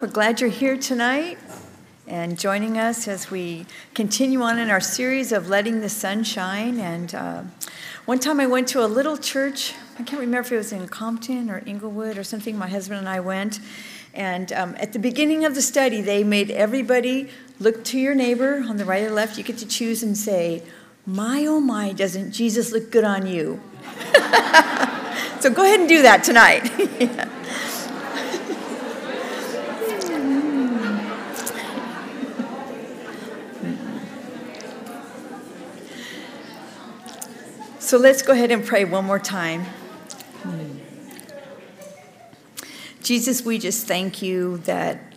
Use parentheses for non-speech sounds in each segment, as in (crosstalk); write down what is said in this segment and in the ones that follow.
We're glad you're here tonight and joining us as we continue on in our series of letting the sun shine. And uh, one time I went to a little church. I can't remember if it was in Compton or Inglewood or something. My husband and I went. And um, at the beginning of the study, they made everybody look to your neighbor on the right or left. You get to choose and say, My oh my, doesn't Jesus look good on you? (laughs) so go ahead and do that tonight. (laughs) yeah. So let's go ahead and pray one more time. Jesus, we just thank you that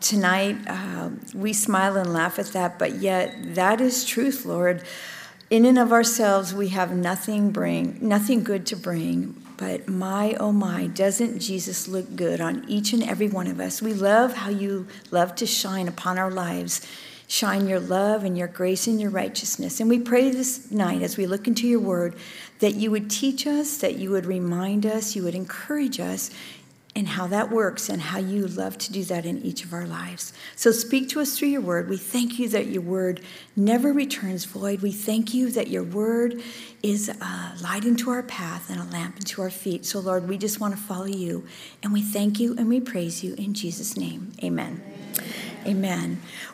tonight uh, we smile and laugh at that, but yet that is truth, Lord. In and of ourselves, we have nothing bring, nothing good to bring. But my, oh my, doesn't Jesus look good on each and every one of us? We love how you love to shine upon our lives shine your love and your grace and your righteousness. And we pray this night as we look into your word that you would teach us, that you would remind us, you would encourage us and how that works and how you love to do that in each of our lives. So speak to us through your word. We thank you that your word never returns void. We thank you that your word is a light into our path and a lamp into our feet. So, Lord, we just want to follow you. And we thank you and we praise you in Jesus' name. Amen. Amen.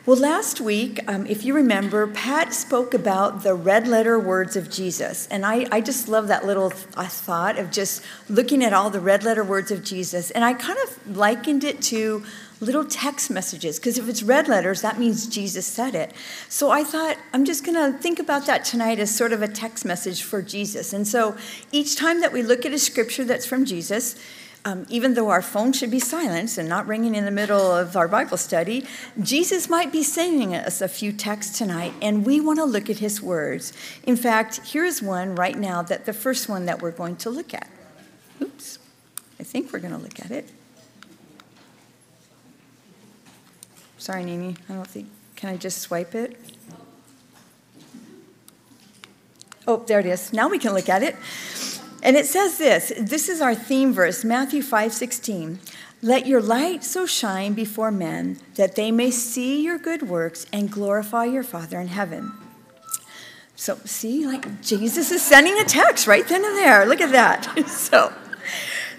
Well, last week, um, if you remember, Pat spoke about the red letter words of Jesus. And I, I just love that little th- thought of just looking at all the red letter words of Jesus. And I kind of likened it to little text messages, because if it's red letters, that means Jesus said it. So I thought, I'm just going to think about that tonight as sort of a text message for Jesus. And so each time that we look at a scripture that's from Jesus, um, even though our phone should be silenced and not ringing in the middle of our Bible study, Jesus might be sending us a few texts tonight, and we want to look at his words. In fact, here's one right now that the first one that we're going to look at. Oops, I think we're going to look at it. Sorry, Nini, I don't think. Can I just swipe it? Oh, there it is. Now we can look at it. And it says this this is our theme verse, Matthew 5 16. Let your light so shine before men that they may see your good works and glorify your Father in heaven. So, see, like Jesus is sending a text right then and there. Look at that. (laughs) So,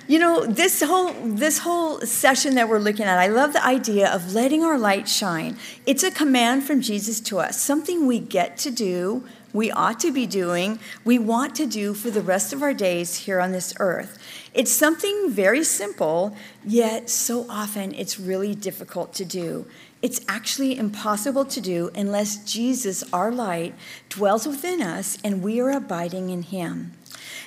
you know, this whole this whole session that we're looking at, I love the idea of letting our light shine. It's a command from Jesus to us, something we get to do we ought to be doing, we want to do for the rest of our days here on this earth. It's something very simple, yet so often it's really difficult to do. It's actually impossible to do unless Jesus, our light, dwells within us and we are abiding in him.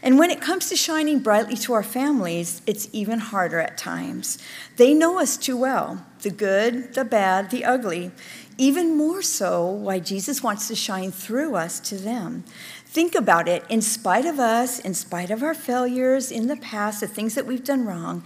And when it comes to shining brightly to our families, it's even harder at times. They know us too well the good, the bad, the ugly even more so why Jesus wants to shine through us to them. Think about it. In spite of us, in spite of our failures in the past, the things that we've done wrong,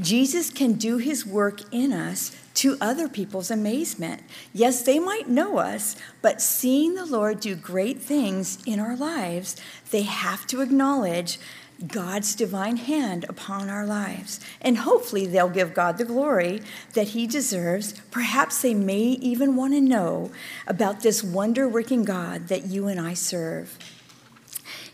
Jesus can do his work in us to other people's amazement. Yes, they might know us, but seeing the Lord do great things in our lives, they have to acknowledge God's divine hand upon our lives. And hopefully they'll give God the glory that He deserves. Perhaps they may even want to know about this wonder working God that you and I serve.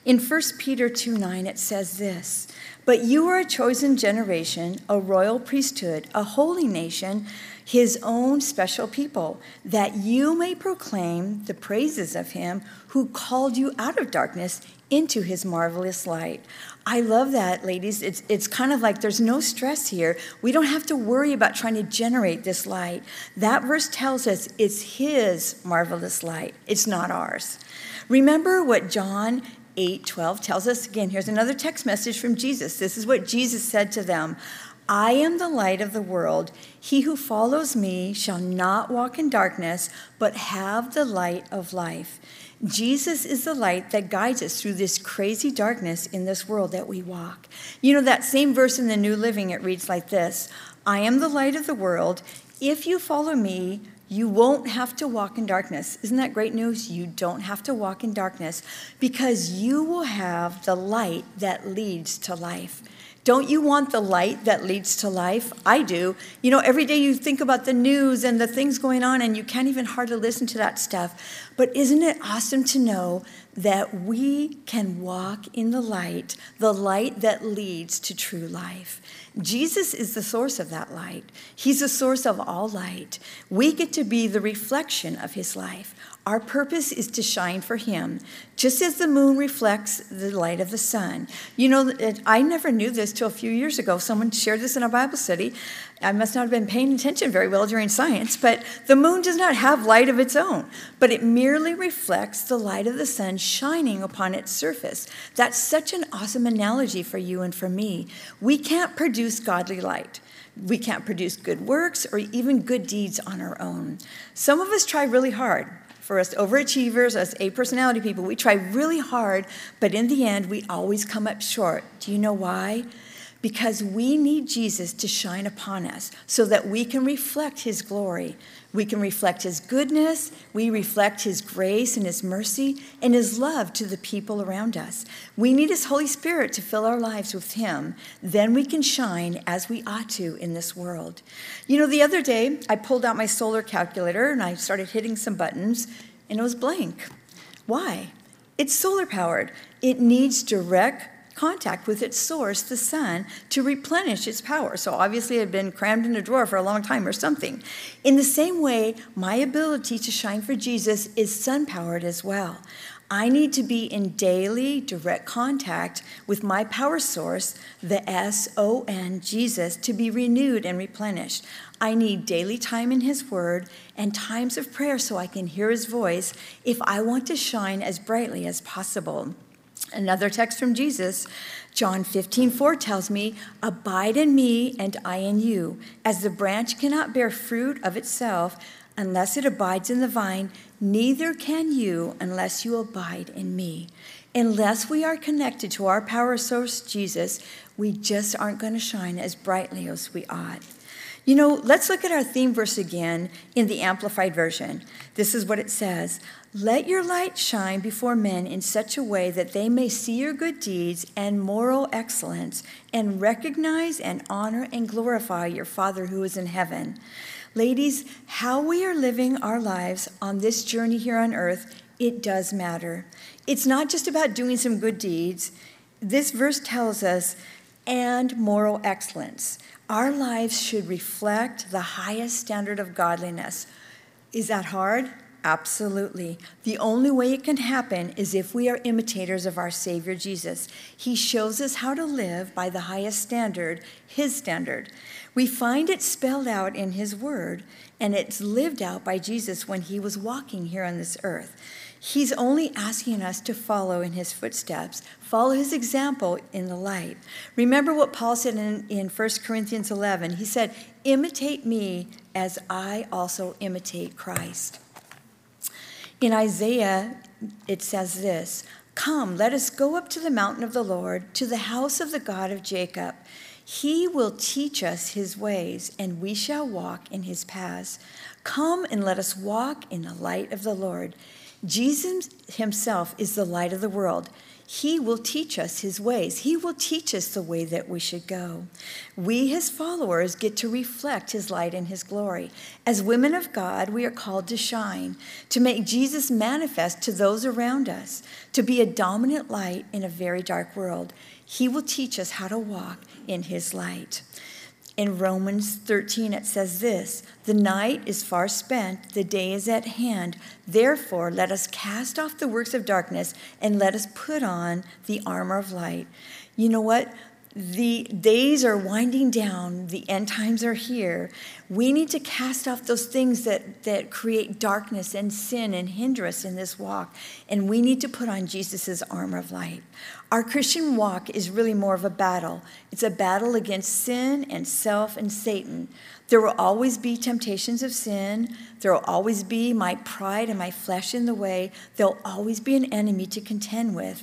In 1 Peter 2 9, it says this But you are a chosen generation, a royal priesthood, a holy nation, his own special people, that you may proclaim the praises of him who called you out of darkness into his marvelous light. I love that, ladies. It's, it's kind of like there's no stress here. We don't have to worry about trying to generate this light. That verse tells us it's his marvelous light, it's not ours. Remember what John 8 12 tells us? Again, here's another text message from Jesus. This is what Jesus said to them I am the light of the world. He who follows me shall not walk in darkness, but have the light of life. Jesus is the light that guides us through this crazy darkness in this world that we walk. You know, that same verse in the New Living, it reads like this I am the light of the world. If you follow me, you won't have to walk in darkness. Isn't that great news? You don't have to walk in darkness because you will have the light that leads to life. Don't you want the light that leads to life? I do. You know, every day you think about the news and the things going on, and you can't even hardly listen to that stuff. But isn't it awesome to know that we can walk in the light, the light that leads to true life? Jesus is the source of that light. He's the source of all light. We get to be the reflection of his life. Our purpose is to shine for Him, just as the moon reflects the light of the sun. You know, I never knew this till a few years ago. Someone shared this in a Bible study. I must not have been paying attention very well during science, but the moon does not have light of its own, but it merely reflects the light of the sun shining upon its surface. That's such an awesome analogy for you and for me. We can't produce godly light. We can't produce good works or even good deeds on our own. Some of us try really hard for us overachievers, us A personality people, we try really hard, but in the end, we always come up short. Do you know why? Because we need Jesus to shine upon us so that we can reflect his glory. We can reflect his goodness, we reflect his grace and his mercy and his love to the people around us. We need his Holy Spirit to fill our lives with him. Then we can shine as we ought to in this world. You know, the other day I pulled out my solar calculator and I started hitting some buttons and it was blank. Why? It's solar powered. It needs direct contact with its source, the sun, to replenish its power. So obviously, it had been crammed in a drawer for a long time or something. In the same way, my ability to shine for Jesus is sun powered as well. I need to be in daily direct contact with my power source, the S O N, Jesus, to be renewed and replenished. I need daily time in His Word and times of prayer so I can hear His voice if I want to shine as brightly as possible. Another text from Jesus, John 15, 4 tells me, Abide in me and I in you. As the branch cannot bear fruit of itself unless it abides in the vine, neither can you unless you abide in me. Unless we are connected to our power source, Jesus, we just aren't going to shine as brightly as we ought. You know, let's look at our theme verse again in the Amplified Version. This is what it says let your light shine before men in such a way that they may see your good deeds and moral excellence and recognize and honor and glorify your Father who is in heaven. Ladies, how we are living our lives on this journey here on earth, it does matter. It's not just about doing some good deeds. This verse tells us, and moral excellence. Our lives should reflect the highest standard of godliness. Is that hard? Absolutely. The only way it can happen is if we are imitators of our Savior Jesus. He shows us how to live by the highest standard, His standard. We find it spelled out in His Word, and it's lived out by Jesus when He was walking here on this earth. He's only asking us to follow in his footsteps, follow his example in the light. Remember what Paul said in, in 1 Corinthians 11. He said, Imitate me as I also imitate Christ. In Isaiah, it says this Come, let us go up to the mountain of the Lord, to the house of the God of Jacob. He will teach us his ways, and we shall walk in his paths. Come and let us walk in the light of the Lord. Jesus himself is the light of the world. He will teach us his ways. He will teach us the way that we should go. We, his followers, get to reflect his light and his glory. As women of God, we are called to shine, to make Jesus manifest to those around us, to be a dominant light in a very dark world. He will teach us how to walk in his light. In Romans 13, it says this The night is far spent, the day is at hand. Therefore, let us cast off the works of darkness and let us put on the armor of light. You know what? the days are winding down, the end times are here. We need to cast off those things that, that create darkness and sin and hinder us in this walk. And we need to put on Jesus' armor of light. Our Christian walk is really more of a battle. It's a battle against sin and self and Satan. There will always be temptations of sin. There will always be my pride and my flesh in the way. There'll always be an enemy to contend with.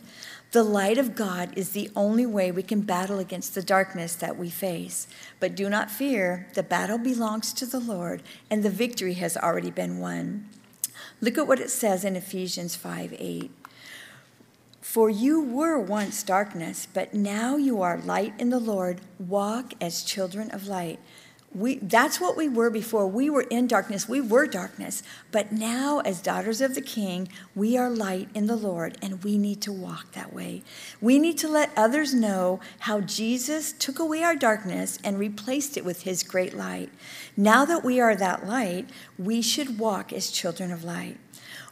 The light of God is the only way we can battle against the darkness that we face. But do not fear, the battle belongs to the Lord, and the victory has already been won. Look at what it says in Ephesians 5 8. For you were once darkness, but now you are light in the Lord. Walk as children of light. We, that's what we were before. We were in darkness. We were darkness. But now, as daughters of the King, we are light in the Lord, and we need to walk that way. We need to let others know how Jesus took away our darkness and replaced it with his great light. Now that we are that light, we should walk as children of light.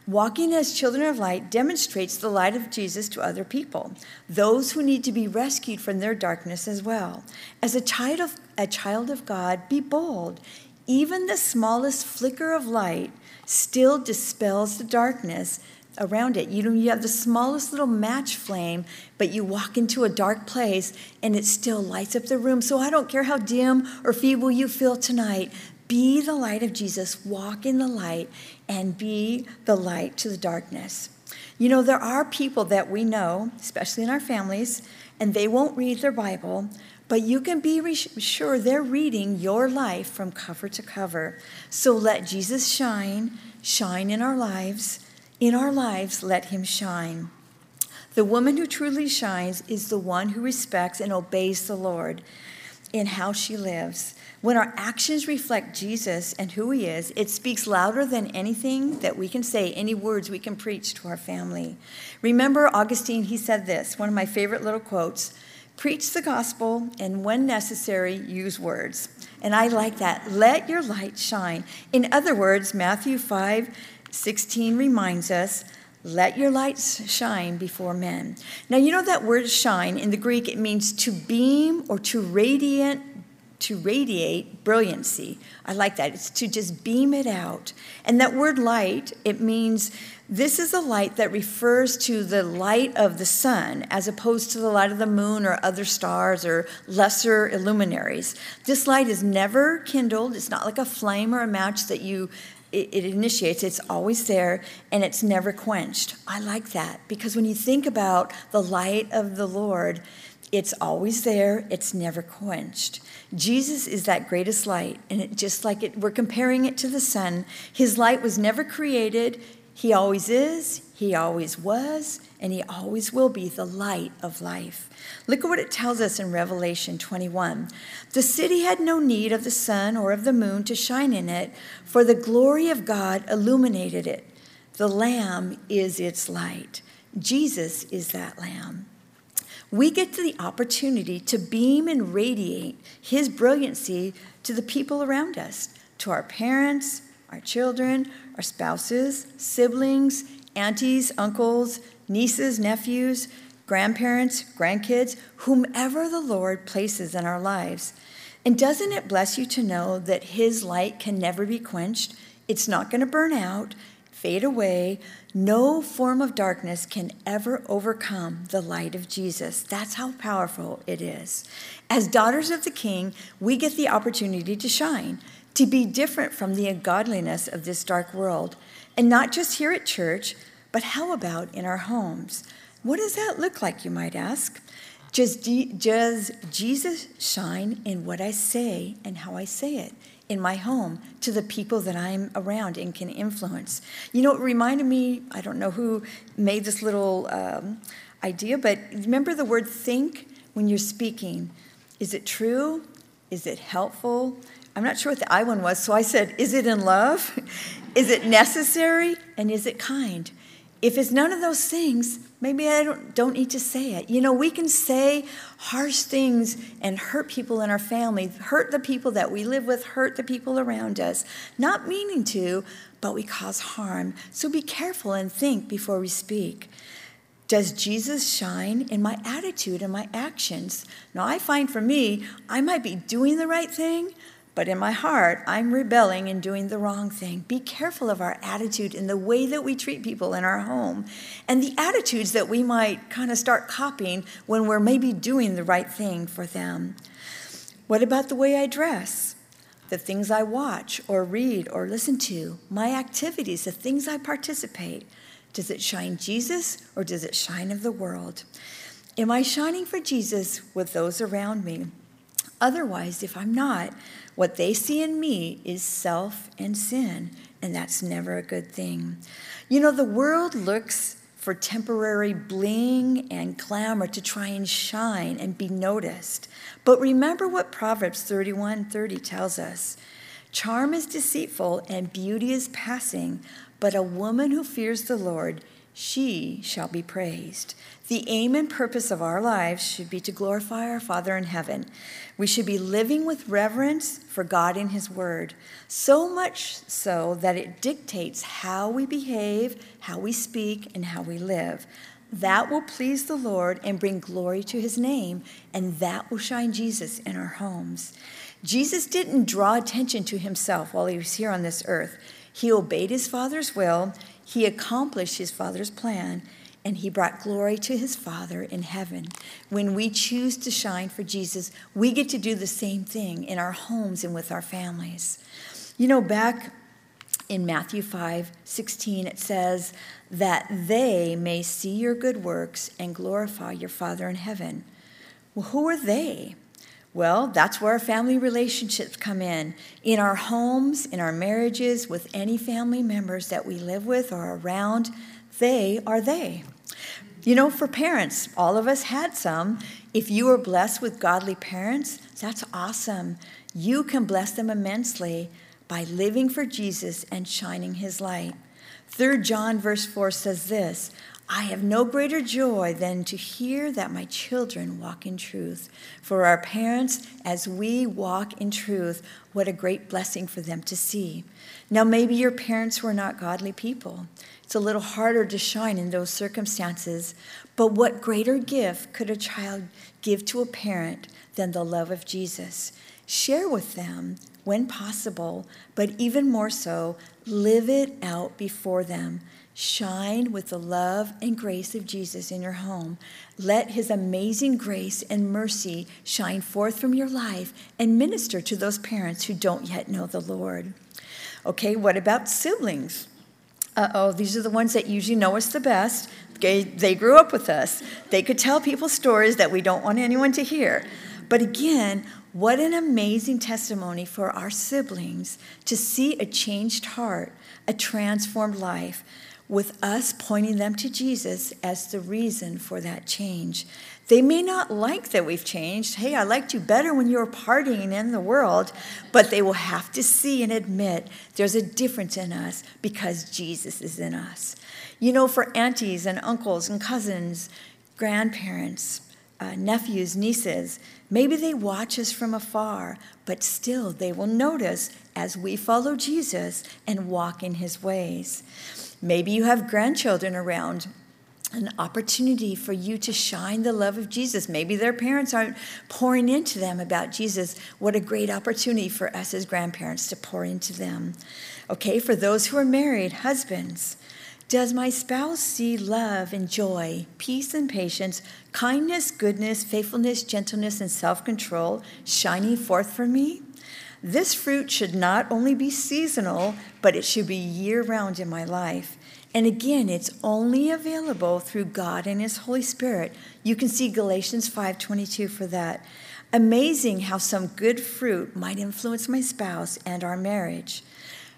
Walking as children of light demonstrates the light of Jesus to other people, those who need to be rescued from their darkness as well. As a child of, a child of God, be bold. Even the smallest flicker of light still dispels the darkness around it. You know, you have the smallest little match flame, but you walk into a dark place and it still lights up the room. So I don't care how dim or feeble you feel tonight, be the light of Jesus, walk in the light, and be the light to the darkness. You know, there are people that we know, especially in our families, and they won't read their Bible, but you can be sure they're reading your life from cover to cover. So let Jesus shine, shine in our lives. In our lives, let him shine. The woman who truly shines is the one who respects and obeys the Lord in how she lives. When our actions reflect Jesus and who he is, it speaks louder than anything that we can say, any words we can preach to our family. Remember Augustine, he said this, one of my favorite little quotes preach the gospel, and when necessary, use words. And I like that. Let your light shine. In other words, Matthew 5 16 reminds us let your lights shine before men. Now, you know that word shine in the Greek, it means to beam or to radiate to radiate brilliancy. I like that. It's to just beam it out. And that word light, it means this is a light that refers to the light of the sun as opposed to the light of the moon or other stars or lesser illuminaries. This light is never kindled. It's not like a flame or a match that you it, it initiates, it's always there, and it's never quenched. I like that because when you think about the light of the Lord, it's always there, it's never quenched. Jesus is that greatest light, and it, just like it, we're comparing it to the sun, his light was never created. He always is, he always was, and he always will be the light of life. Look at what it tells us in Revelation 21. The city had no need of the sun or of the moon to shine in it, for the glory of God illuminated it. The Lamb is its light. Jesus is that Lamb we get the opportunity to beam and radiate His brilliancy to the people around us, to our parents, our children, our spouses, siblings, aunties, uncles, nieces, nephews, grandparents, grandkids, whomever the Lord places in our lives. And doesn't it bless you to know that His light can never be quenched? It's not going to burn out, fade away. No form of darkness can ever overcome the light of Jesus. That's how powerful it is. As daughters of the King, we get the opportunity to shine, to be different from the ungodliness of this dark world. And not just here at church, but how about in our homes? What does that look like, you might ask? Does, does Jesus shine in what I say and how I say it? In my home to the people that I'm around and can influence. You know, it reminded me, I don't know who made this little um, idea, but remember the word think when you're speaking. Is it true? Is it helpful? I'm not sure what the I one was, so I said, is it in love? (laughs) is it necessary? And is it kind? If it's none of those things, maybe I don't, don't need to say it. You know, we can say harsh things and hurt people in our family, hurt the people that we live with, hurt the people around us, not meaning to, but we cause harm. So be careful and think before we speak. Does Jesus shine in my attitude and my actions? Now, I find for me, I might be doing the right thing, but in my heart, I'm rebelling and doing the wrong thing. Be careful of our attitude and the way that we treat people in our home and the attitudes that we might kind of start copying when we're maybe doing the right thing for them. What about the way I dress? The things I watch or read or listen to, my activities, the things I participate. Does it shine Jesus or does it shine of the world? Am I shining for Jesus with those around me? Otherwise, if I'm not, what they see in me is self and sin, and that's never a good thing. You know, the world looks for temporary bling and glamour to try and shine and be noticed. But remember what Proverbs 31:30 tells us. Charm is deceitful and beauty is passing, but a woman who fears the Lord, she shall be praised. The aim and purpose of our lives should be to glorify our Father in heaven. We should be living with reverence for God and His Word, so much so that it dictates how we behave, how we speak, and how we live. That will please the Lord and bring glory to His name, and that will shine Jesus in our homes. Jesus didn't draw attention to Himself while He was here on this earth. He obeyed His Father's will, He accomplished His Father's plan and he brought glory to his Father in heaven. When we choose to shine for Jesus, we get to do the same thing in our homes and with our families. You know, back in Matthew 5 16, it says, that they may see your good works and glorify your Father in heaven. Well, who are they? Well, that's where our family relationships come in. In our homes, in our marriages, with any family members that we live with or around, they are they. You know, for parents, all of us had some. If you were blessed with godly parents, that's awesome. You can bless them immensely by living for Jesus and shining his light. 3 John verse 4 says this I have no greater joy than to hear that my children walk in truth. For our parents, as we walk in truth, what a great blessing for them to see. Now, maybe your parents were not godly people. It's a little harder to shine in those circumstances. But what greater gift could a child give to a parent than the love of Jesus? Share with them when possible, but even more so, live it out before them. Shine with the love and grace of Jesus in your home. Let his amazing grace and mercy shine forth from your life and minister to those parents who don't yet know the Lord. Okay, what about siblings? uh oh, these are the ones that usually know us the best. Okay, they grew up with us. They could tell people stories that we don't want anyone to hear. But again, what an amazing testimony for our siblings to see a changed heart, a transformed life, with us pointing them to Jesus as the reason for that change. They may not like that we've changed. Hey, I liked you better when you were partying in the world, but they will have to see and admit there's a difference in us because Jesus is in us. You know, for aunties and uncles and cousins, grandparents, uh, nephews, nieces, maybe they watch us from afar, but still they will notice as we follow Jesus and walk in his ways. Maybe you have grandchildren around an opportunity for you to shine the love of Jesus. Maybe their parents aren't pouring into them about Jesus. What a great opportunity for us as grandparents to pour into them. Okay, for those who are married, husbands, does my spouse see love and joy, peace and patience, kindness, goodness, faithfulness, gentleness, and self control shining forth from me? This fruit should not only be seasonal, but it should be year round in my life. And again, it's only available through God and His Holy Spirit. You can see Galatians 5:22 for that. Amazing how some good fruit might influence my spouse and our marriage.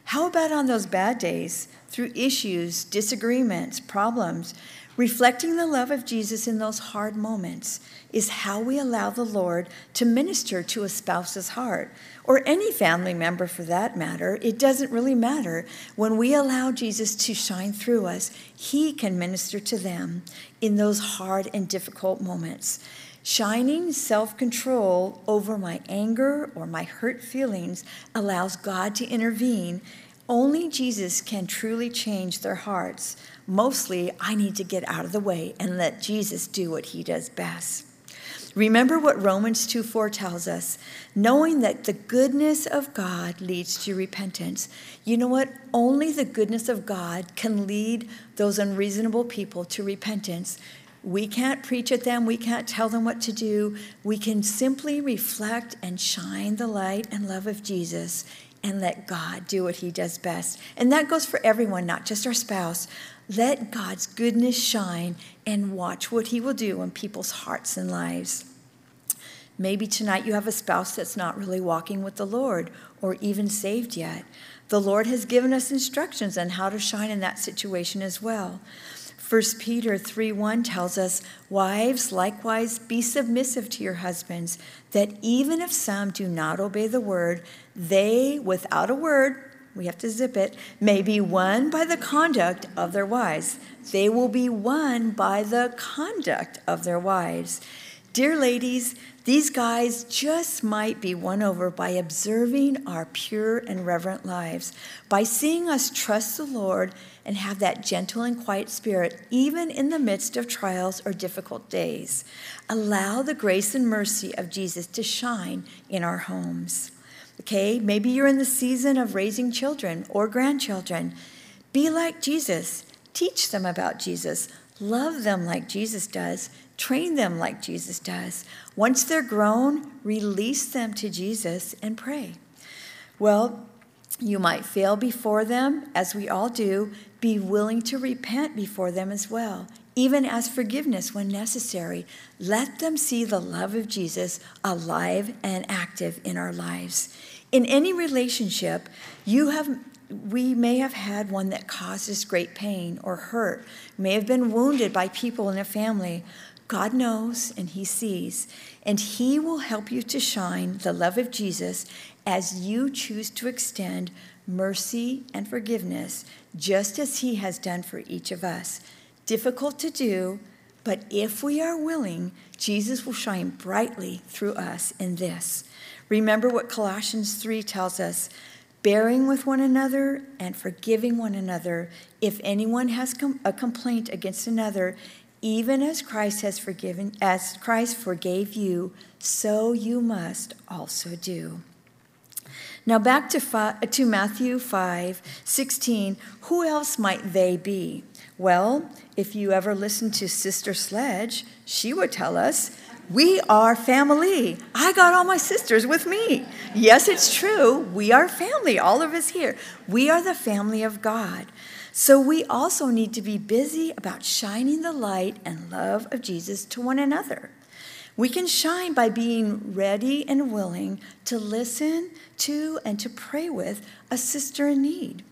How about on those bad days, through issues, disagreements, problems? Reflecting the love of Jesus in those hard moments is how we allow the Lord to minister to a spouse's heart or any family member for that matter, it doesn't really matter. When we allow Jesus to shine through us, He can minister to them in those hard and difficult moments. Shining self control over my anger or my hurt feelings allows God to intervene. Only Jesus can truly change their hearts. Mostly, I need to get out of the way and let Jesus do what He does best. Remember what Romans 2 4 tells us knowing that the goodness of God leads to repentance. You know what? Only the goodness of God can lead those unreasonable people to repentance. We can't preach at them, we can't tell them what to do. We can simply reflect and shine the light and love of Jesus and let God do what He does best. And that goes for everyone, not just our spouse. Let God's goodness shine and watch what He will do in people's hearts and lives. Maybe tonight you have a spouse that's not really walking with the Lord or even saved yet. The Lord has given us instructions on how to shine in that situation as well. 1 Peter 3 1 tells us, Wives, likewise, be submissive to your husbands, that even if some do not obey the word, they, without a word, we have to zip it, may be won by the conduct of their wives. They will be won by the conduct of their wives. Dear ladies, these guys just might be won over by observing our pure and reverent lives, by seeing us trust the Lord and have that gentle and quiet spirit, even in the midst of trials or difficult days. Allow the grace and mercy of Jesus to shine in our homes. Okay, maybe you're in the season of raising children or grandchildren. Be like Jesus, teach them about Jesus, love them like Jesus does, train them like Jesus does. Once they're grown, release them to Jesus and pray. Well, you might fail before them, as we all do. Be willing to repent before them as well, even as forgiveness when necessary. Let them see the love of Jesus alive and active in our lives. In any relationship, you have we may have had one that causes great pain or hurt, may have been wounded by people in a family. God knows and He sees, and He will help you to shine the love of Jesus as you choose to extend mercy and forgiveness, just as He has done for each of us. Difficult to do, but if we are willing, Jesus will shine brightly through us in this. Remember what Colossians 3 tells us bearing with one another and forgiving one another if anyone has com- a complaint against another even as Christ has forgiven as Christ forgave you so you must also do now back to, five, to Matthew 5 16. Who else might they be? Well, if you ever listen to Sister Sledge, she would tell us we are family. I got all my sisters with me. Yes, it's true. We are family, all of us here. We are the family of God. So we also need to be busy about shining the light and love of Jesus to one another. We can shine by being ready and willing to listen to and to pray with a sister in need.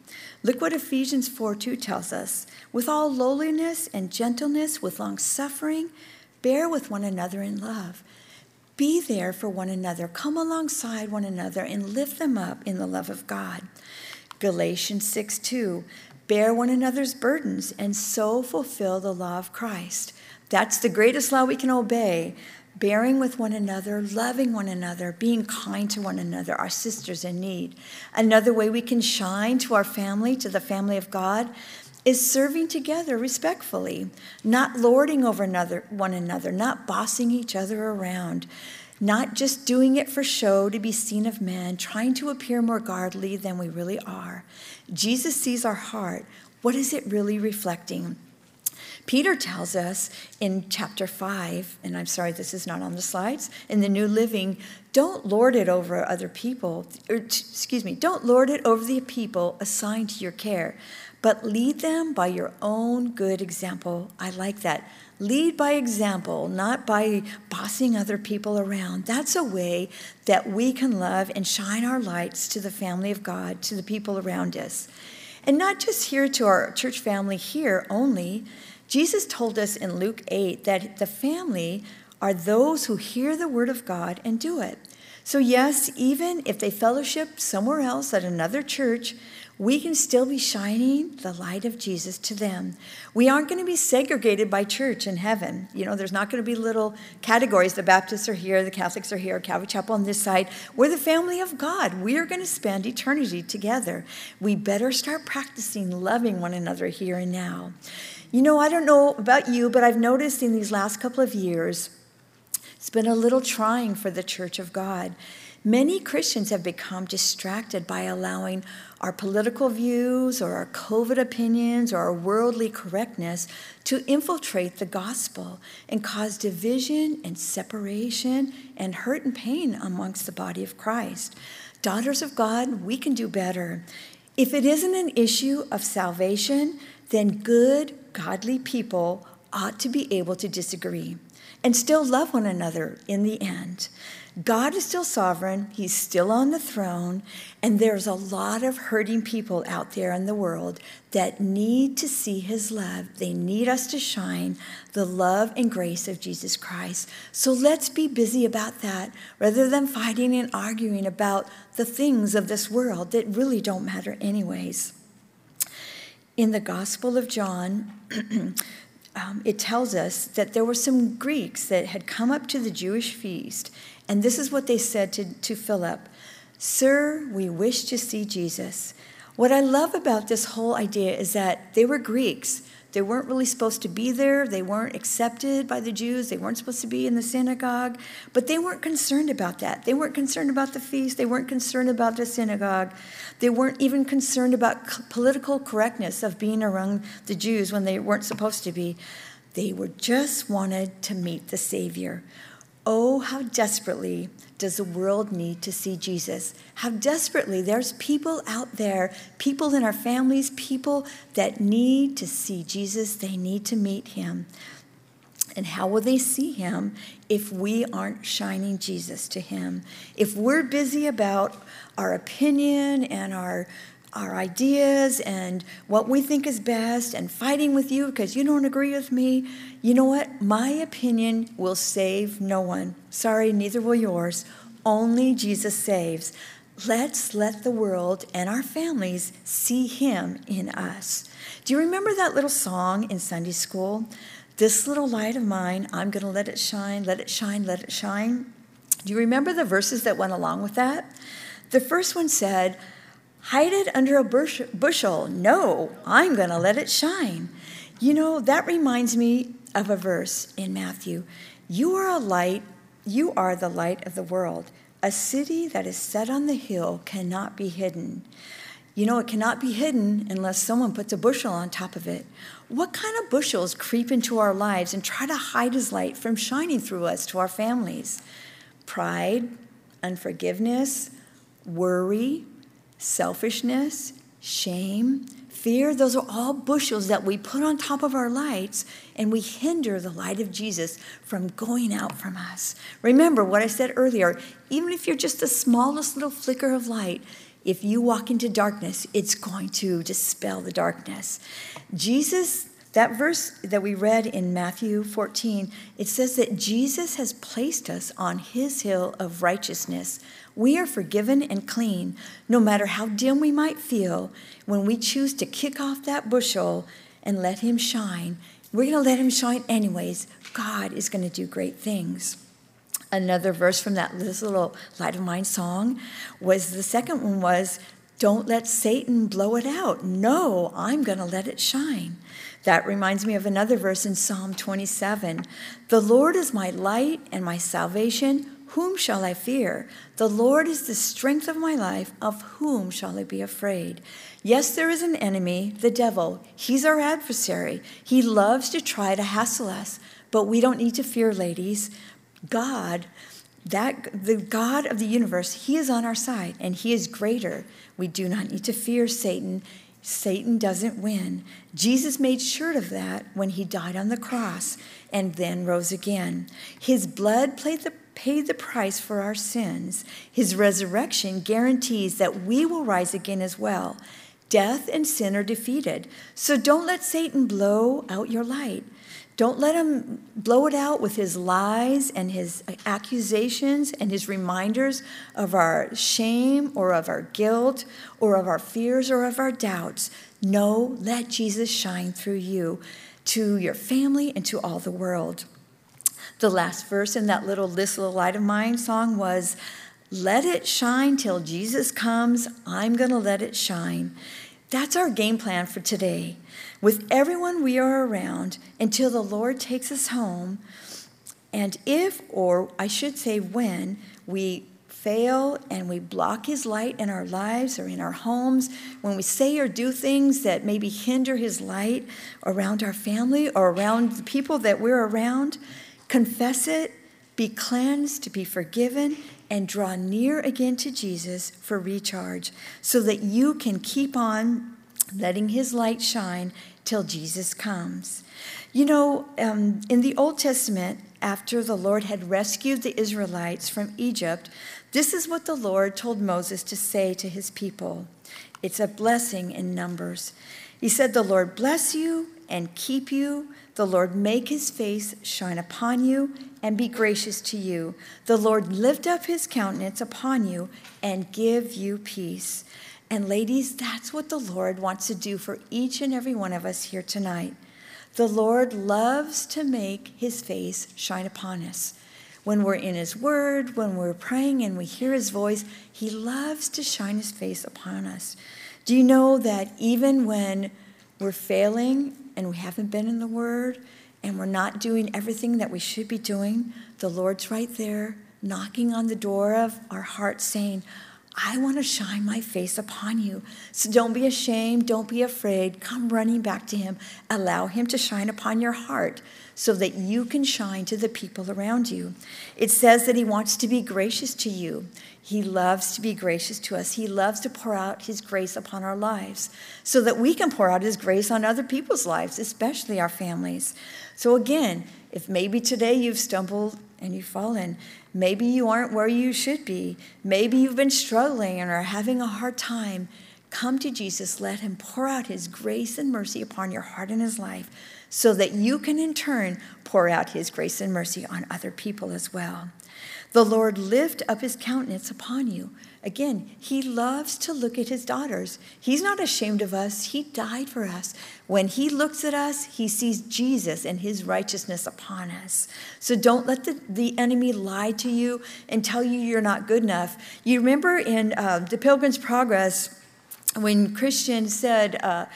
Look what Ephesians 4 2 tells us. With all lowliness and gentleness, with long suffering, bear with one another in love. Be there for one another. Come alongside one another and lift them up in the love of God. Galatians 6 2. Bear one another's burdens and so fulfill the law of Christ. That's the greatest law we can obey bearing with one another, loving one another, being kind to one another, our sisters in need. Another way we can shine to our family, to the family of God, is serving together respectfully, not lording over another, one another, not bossing each other around, not just doing it for show to be seen of men, trying to appear more godly than we really are. Jesus sees our heart. What is it really reflecting? Peter tells us in chapter 5, and I'm sorry this is not on the slides, in the New Living, don't lord it over other people, or excuse me, don't lord it over the people assigned to your care, but lead them by your own good example. I like that. Lead by example, not by bossing other people around. That's a way that we can love and shine our lights to the family of God, to the people around us. And not just here to our church family here only, Jesus told us in Luke 8 that the family are those who hear the word of God and do it. So, yes, even if they fellowship somewhere else at another church, we can still be shining the light of Jesus to them. We aren't going to be segregated by church in heaven. You know, there's not going to be little categories. The Baptists are here, the Catholics are here, Calvary Chapel on this side. We're the family of God. We are going to spend eternity together. We better start practicing loving one another here and now. You know, I don't know about you, but I've noticed in these last couple of years, it's been a little trying for the Church of God. Many Christians have become distracted by allowing our political views or our COVID opinions or our worldly correctness to infiltrate the gospel and cause division and separation and hurt and pain amongst the body of Christ. Daughters of God, we can do better. If it isn't an issue of salvation, then good, godly people ought to be able to disagree and still love one another in the end. God is still sovereign, He's still on the throne, and there's a lot of hurting people out there in the world that need to see His love. They need us to shine the love and grace of Jesus Christ. So let's be busy about that rather than fighting and arguing about the things of this world that really don't matter, anyways. In the Gospel of John, (clears throat) um, it tells us that there were some Greeks that had come up to the Jewish feast and this is what they said to, to Philip Sir, we wish to see Jesus. What I love about this whole idea is that they were Greeks. They weren't really supposed to be there. They weren't accepted by the Jews. They weren't supposed to be in the synagogue. But they weren't concerned about that. They weren't concerned about the feast. They weren't concerned about the synagogue. They weren't even concerned about political correctness of being around the Jews when they weren't supposed to be. They were just wanted to meet the Savior. Oh, how desperately does the world need to see Jesus? How desperately there's people out there, people in our families, people that need to see Jesus. They need to meet him. And how will they see him if we aren't shining Jesus to him? If we're busy about our opinion and our our ideas and what we think is best and fighting with you because you don't agree with me, you know what? My opinion will save no one. Sorry, neither will yours. Only Jesus saves. Let's let the world and our families see Him in us. Do you remember that little song in Sunday school? This little light of mine, I'm going to let it shine, let it shine, let it shine. Do you remember the verses that went along with that? The first one said, Hide it under a bush, bushel. No, I'm going to let it shine. You know, that reminds me of a verse in Matthew. You are a light, you are the light of the world. A city that is set on the hill cannot be hidden. You know, it cannot be hidden unless someone puts a bushel on top of it. What kind of bushels creep into our lives and try to hide his light from shining through us to our families? Pride, unforgiveness, worry, selfishness, shame, fear, those are all bushels that we put on top of our lights and we hinder the light of Jesus from going out from us. Remember what I said earlier even if you're just the smallest little flicker of light, if you walk into darkness, it's going to dispel the darkness. Jesus that verse that we read in Matthew 14, it says that Jesus has placed us on his hill of righteousness. We are forgiven and clean, no matter how dim we might feel. When we choose to kick off that bushel and let him shine, we're going to let him shine anyways. God is going to do great things. Another verse from that little light of mine song was the second one was, Don't let Satan blow it out. No, I'm going to let it shine. That reminds me of another verse in Psalm 27 The Lord is my light and my salvation. Whom shall I fear? The Lord is the strength of my life. Of whom shall I be afraid? Yes, there is an enemy, the devil. He's our adversary. He loves to try to hassle us, but we don't need to fear, ladies. God, that the God of the universe, he is on our side and he is greater. We do not need to fear Satan. Satan doesn't win. Jesus made sure of that when he died on the cross and then rose again. His blood played the, paid the price for our sins. His resurrection guarantees that we will rise again as well. Death and sin are defeated. So don't let Satan blow out your light. Don't let him blow it out with his lies and his accusations and his reminders of our shame or of our guilt or of our fears or of our doubts. No, let Jesus shine through you to your family and to all the world. The last verse in that little This Little Light of Mine song was, Let it shine till Jesus comes. I'm going to let it shine. That's our game plan for today with everyone we are around until the Lord takes us home. And if, or I should say, when, we fail and we block His light in our lives or in our homes, when we say or do things that maybe hinder His light around our family or around the people that we're around, confess it, be cleansed, to be forgiven, and draw near again to Jesus for recharge so that you can keep on letting his light shine till Jesus comes. You know, um, in the Old Testament, after the Lord had rescued the Israelites from Egypt, this is what the Lord told Moses to say to his people. It's a blessing in numbers. He said, The Lord bless you and keep you. The Lord make his face shine upon you and be gracious to you. The Lord lift up his countenance upon you and give you peace. And ladies, that's what the Lord wants to do for each and every one of us here tonight. The Lord loves to make his face shine upon us. When we're in his word, when we're praying and we hear his voice, he loves to shine his face upon us. Do you know that even when we're failing and we haven't been in the word and we're not doing everything that we should be doing, the Lord's right there knocking on the door of our heart saying, I want to shine my face upon you. So don't be ashamed. Don't be afraid. Come running back to him. Allow him to shine upon your heart so that you can shine to the people around you. It says that he wants to be gracious to you. He loves to be gracious to us. He loves to pour out his grace upon our lives so that we can pour out his grace on other people's lives, especially our families. So, again, if maybe today you've stumbled and you've fallen, Maybe you aren't where you should be. Maybe you've been struggling and are having a hard time. Come to Jesus. Let Him pour out His grace and mercy upon your heart and His life so that you can in turn pour out His grace and mercy on other people as well. The Lord lift up His countenance upon you Again, he loves to look at his daughters. He's not ashamed of us. He died for us. When he looks at us, he sees Jesus and his righteousness upon us. So don't let the, the enemy lie to you and tell you you're not good enough. You remember in uh, the Pilgrim's Progress when Christian said, uh,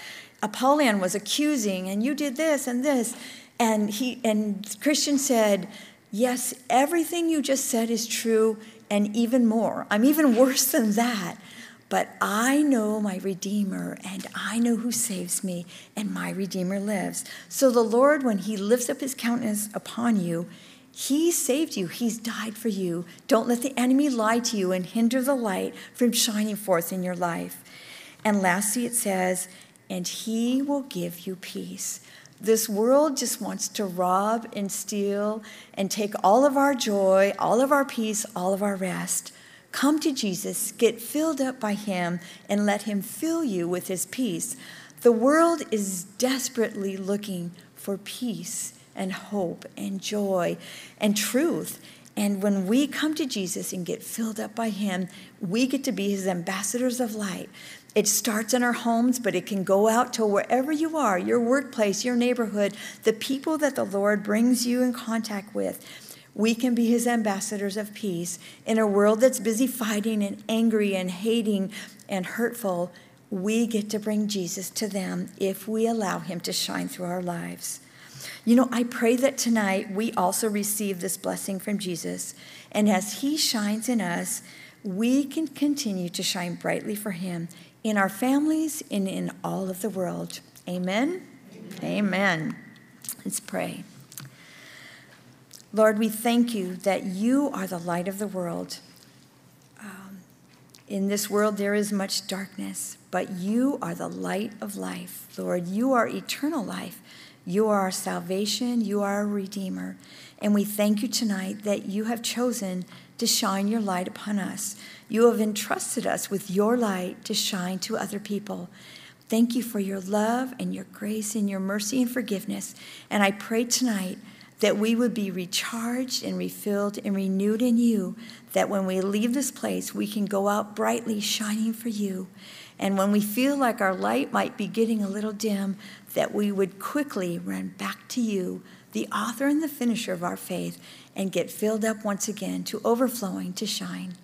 Apollyon was accusing, and you did this and this. And, he, and Christian said, Yes, everything you just said is true and even more. I'm even (laughs) worse than that. But I know my Redeemer, and I know who saves me, and my Redeemer lives. So the Lord, when He lifts up His countenance upon you, He saved you. He's died for you. Don't let the enemy lie to you and hinder the light from shining forth in your life. And lastly, it says, and He will give you peace. This world just wants to rob and steal and take all of our joy, all of our peace, all of our rest. Come to Jesus, get filled up by Him, and let Him fill you with His peace. The world is desperately looking for peace and hope and joy and truth. And when we come to Jesus and get filled up by Him, we get to be His ambassadors of light. It starts in our homes, but it can go out to wherever you are your workplace, your neighborhood, the people that the Lord brings you in contact with. We can be his ambassadors of peace in a world that's busy fighting and angry and hating and hurtful. We get to bring Jesus to them if we allow him to shine through our lives. You know, I pray that tonight we also receive this blessing from Jesus. And as he shines in us, we can continue to shine brightly for him in our families and in all of the world. Amen? Amen. Amen. Let's pray. Lord, we thank you that you are the light of the world. Um, in this world, there is much darkness, but you are the light of life. Lord, you are eternal life. You are our salvation. You are our Redeemer. And we thank you tonight that you have chosen to shine your light upon us. You have entrusted us with your light to shine to other people. Thank you for your love and your grace and your mercy and forgiveness. And I pray tonight that we would be recharged and refilled and renewed in you, that when we leave this place, we can go out brightly shining for you. And when we feel like our light might be getting a little dim, that we would quickly run back to you, the author and the finisher of our faith, and get filled up once again to overflowing to shine.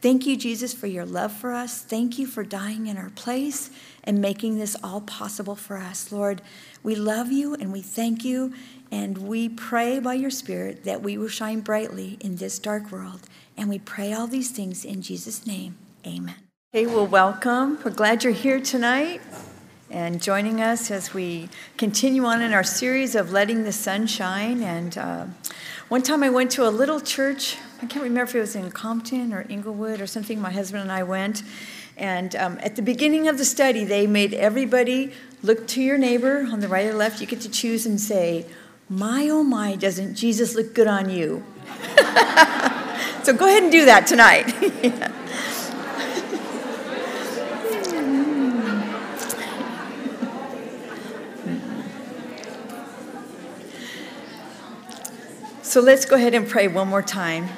Thank you, Jesus, for your love for us. Thank you for dying in our place and making this all possible for us. Lord, we love you and we thank you, and we pray by your Spirit that we will shine brightly in this dark world. And we pray all these things in Jesus' name. Amen. Hey, well, welcome. We're glad you're here tonight and joining us as we continue on in our series of letting the sun shine. And uh, one time I went to a little church, I can't remember if it was in Compton or Inglewood or something. My husband and I went. And um, at the beginning of the study, they made everybody look to your neighbor on the right or left. You get to choose and say, My oh my, doesn't Jesus look good on you? (laughs) so go ahead and do that tonight. (laughs) yeah. So let's go ahead and pray one more time.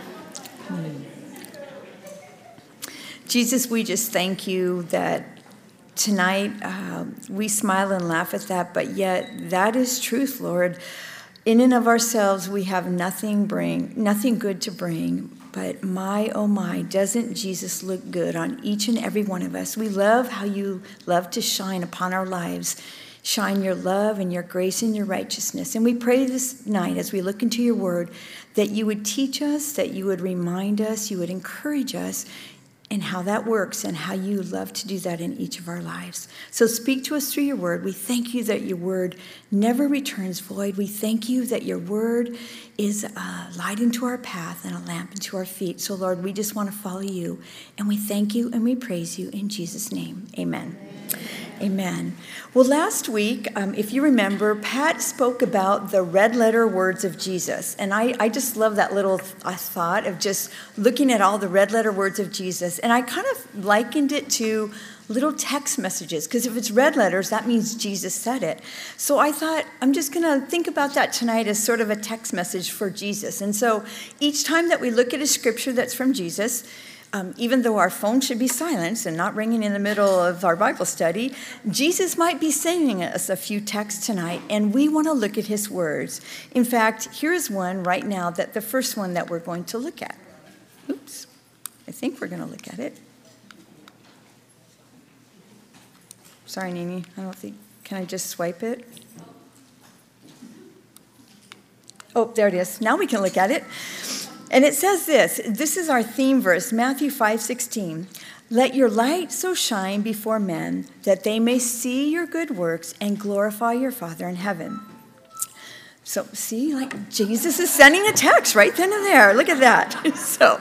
Jesus, we just thank you that tonight uh, we smile and laugh at that, but yet that is truth, Lord. In and of ourselves, we have nothing bring, nothing good to bring. But my, oh my, doesn't Jesus look good on each and every one of us? We love how you love to shine upon our lives shine your love and your grace and your righteousness. And we pray this night as we look into your word that you would teach us, that you would remind us, you would encourage us in how that works and how you love to do that in each of our lives. So speak to us through your word. We thank you that your word never returns void. We thank you that your word is a light into our path and a lamp into our feet. So, Lord, we just want to follow you. And we thank you and we praise you in Jesus' name. Amen. Amen. Well, last week, um, if you remember, Pat spoke about the red letter words of Jesus. And I, I just love that little th- thought of just looking at all the red letter words of Jesus. And I kind of likened it to little text messages, because if it's red letters, that means Jesus said it. So I thought, I'm just going to think about that tonight as sort of a text message for Jesus. And so each time that we look at a scripture that's from Jesus, um, even though our phone should be silenced and not ringing in the middle of our Bible study, Jesus might be sending us a few texts tonight, and we want to look at his words. In fact, here's one right now that the first one that we're going to look at. Oops, I think we're going to look at it. Sorry, Nini, I don't think, can I just swipe it? Oh, there it is. Now we can look at it. And it says this this is our theme verse, Matthew 5 16. Let your light so shine before men that they may see your good works and glorify your Father in heaven. So, see, like Jesus is sending a text right then and there. Look at that. (laughs) So,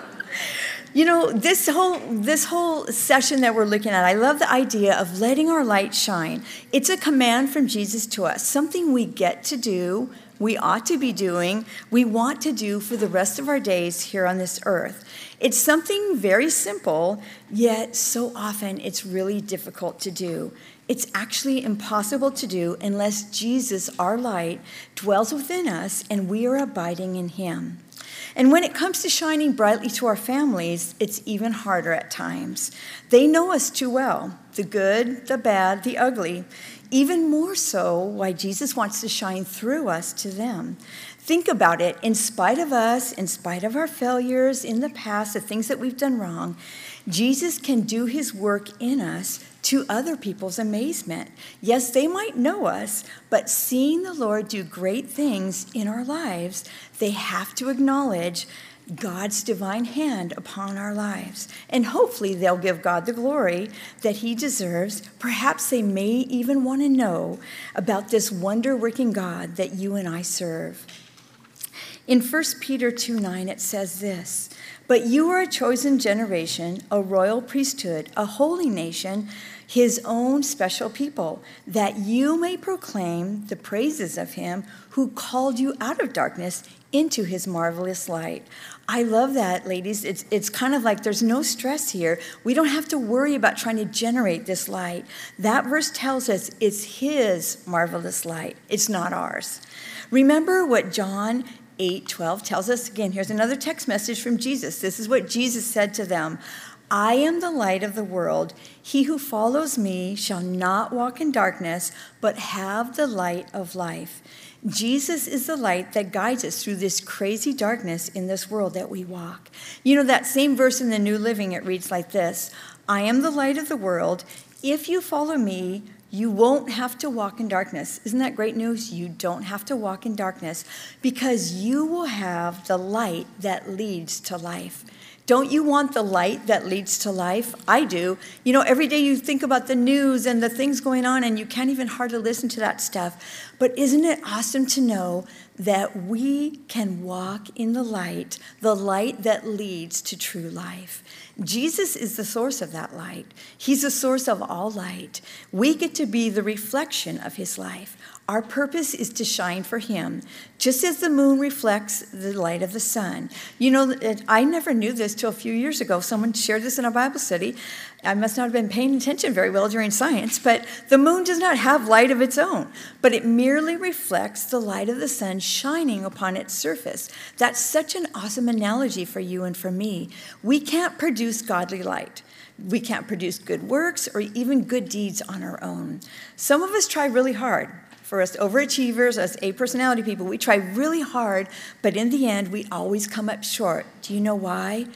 you know, this whole this whole session that we're looking at, I love the idea of letting our light shine. It's a command from Jesus to us, something we get to do we ought to be doing, we want to do for the rest of our days here on this earth. It's something very simple, yet so often it's really difficult to do. It's actually impossible to do unless Jesus, our light, dwells within us and we are abiding in him. And when it comes to shining brightly to our families, it's even harder at times. They know us too well the good, the bad, the ugly even more so why Jesus wants to shine through us to them. Think about it. In spite of us, in spite of our failures in the past, the things that we've done wrong, Jesus can do his work in us to other people's amazement. Yes, they might know us, but seeing the Lord do great things in our lives, they have to acknowledge God's divine hand upon our lives. And hopefully they'll give God the glory that he deserves. Perhaps they may even want to know about this wonder working God that you and I serve. In 1 Peter 2 9, it says this But you are a chosen generation, a royal priesthood, a holy nation his own special people, that you may proclaim the praises of him who called you out of darkness into his marvelous light. I love that, ladies. It's, it's kind of like there's no stress here. We don't have to worry about trying to generate this light. That verse tells us it's his marvelous light, it's not ours. Remember what John 8 12 tells us again. Here's another text message from Jesus. This is what Jesus said to them I am the light of the world. He who follows me shall not walk in darkness, but have the light of life. Jesus is the light that guides us through this crazy darkness in this world that we walk. You know, that same verse in the New Living, it reads like this I am the light of the world. If you follow me, you won't have to walk in darkness. Isn't that great news? You don't have to walk in darkness because you will have the light that leads to life. Don't you want the light that leads to life? I do. You know, every day you think about the news and the things going on, and you can't even hardly listen to that stuff. But isn't it awesome to know that we can walk in the light, the light that leads to true life? Jesus is the source of that light. He's the source of all light. We get to be the reflection of his life. Our purpose is to shine for Him, just as the moon reflects the light of the sun. You know, I never knew this till a few years ago. Someone shared this in a Bible study. I must not have been paying attention very well during science, but the moon does not have light of its own, but it merely reflects the light of the sun shining upon its surface. That's such an awesome analogy for you and for me. We can't produce godly light. We can't produce good works or even good deeds on our own. Some of us try really hard for us overachievers, us A personality people, we try really hard, but in the end, we always come up short. Do you know why?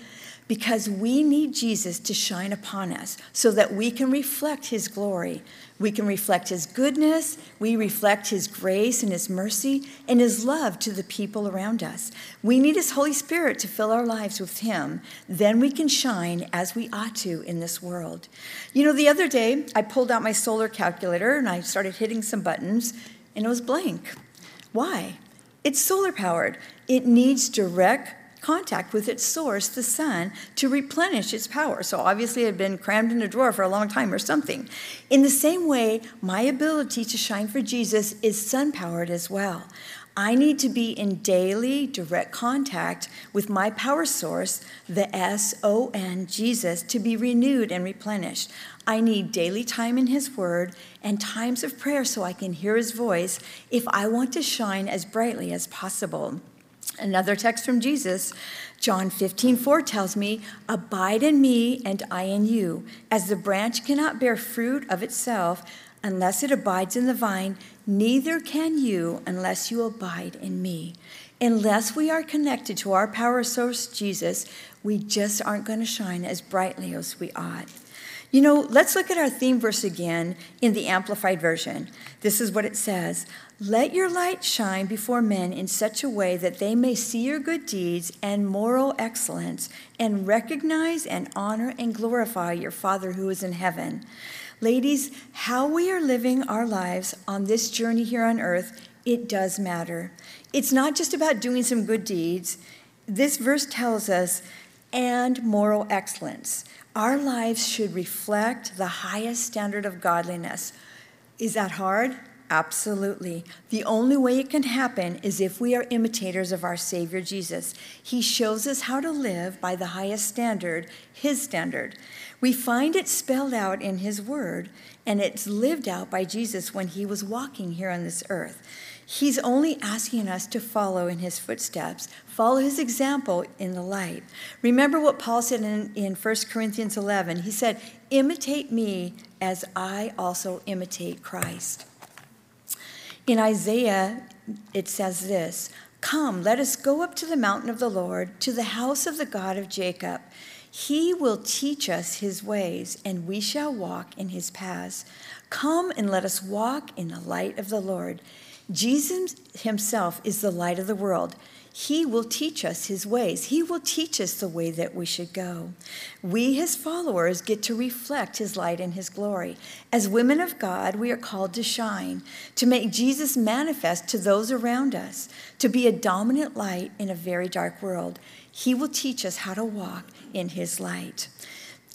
Because we need Jesus to shine upon us so that we can reflect his glory. We can reflect his goodness, we reflect his grace and his mercy and his love to the people around us. We need his Holy Spirit to fill our lives with him. Then we can shine as we ought to in this world. You know, the other day I pulled out my solar calculator and I started hitting some buttons and it was blank. Why? It's solar powered. It needs direct contact with its source, the sun, to replenish its power. So obviously, it had been crammed in a drawer for a long time or something. In the same way, my ability to shine for Jesus is sun powered as well. I need to be in daily direct contact with my power source, the S O N, Jesus, to be renewed and replenished. I need daily time in His Word and times of prayer so I can hear His voice if I want to shine as brightly as possible. Another text from Jesus, John 15, 4 tells me, Abide in me and I in you. As the branch cannot bear fruit of itself unless it abides in the vine, neither can you unless you abide in me. Unless we are connected to our power source, Jesus, we just aren't going to shine as brightly as we ought. You know, let's look at our theme verse again in the Amplified Version. This is what it says Let your light shine before men in such a way that they may see your good deeds and moral excellence and recognize and honor and glorify your Father who is in heaven. Ladies, how we are living our lives on this journey here on earth, it does matter. It's not just about doing some good deeds. This verse tells us, and moral excellence. Our lives should reflect the highest standard of godliness. Is that hard? Absolutely. The only way it can happen is if we are imitators of our Savior Jesus. He shows us how to live by the highest standard, His standard. We find it spelled out in His Word, and it's lived out by Jesus when He was walking here on this earth. He's only asking us to follow in his footsteps, follow his example in the light. Remember what Paul said in, in 1 Corinthians 11. He said, Imitate me as I also imitate Christ. In Isaiah, it says this Come, let us go up to the mountain of the Lord, to the house of the God of Jacob. He will teach us his ways, and we shall walk in his paths. Come and let us walk in the light of the Lord. Jesus himself is the light of the world. He will teach us his ways. He will teach us the way that we should go. We, his followers, get to reflect his light and his glory. As women of God, we are called to shine, to make Jesus manifest to those around us, to be a dominant light in a very dark world. He will teach us how to walk in his light.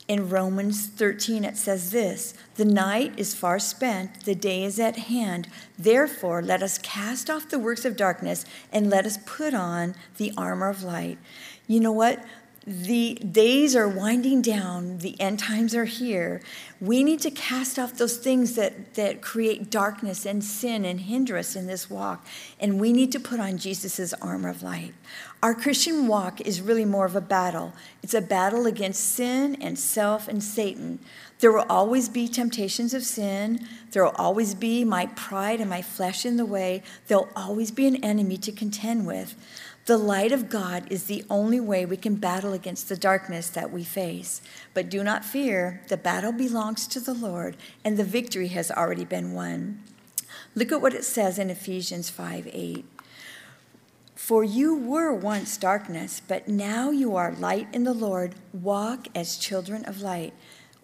In Romans 13, it says this The night is far spent, the day is at hand. Therefore, let us cast off the works of darkness and let us put on the armor of light. You know what? The days are winding down, the end times are here. We need to cast off those things that, that create darkness and sin and hinder us in this walk. And we need to put on Jesus' armor of light. Our Christian walk is really more of a battle. It's a battle against sin and self and Satan. There will always be temptations of sin. There will always be my pride and my flesh in the way. There'll always be an enemy to contend with. The light of God is the only way we can battle against the darkness that we face. But do not fear, the battle belongs to the Lord, and the victory has already been won. Look at what it says in Ephesians 5 8. For you were once darkness, but now you are light in the Lord. Walk as children of light.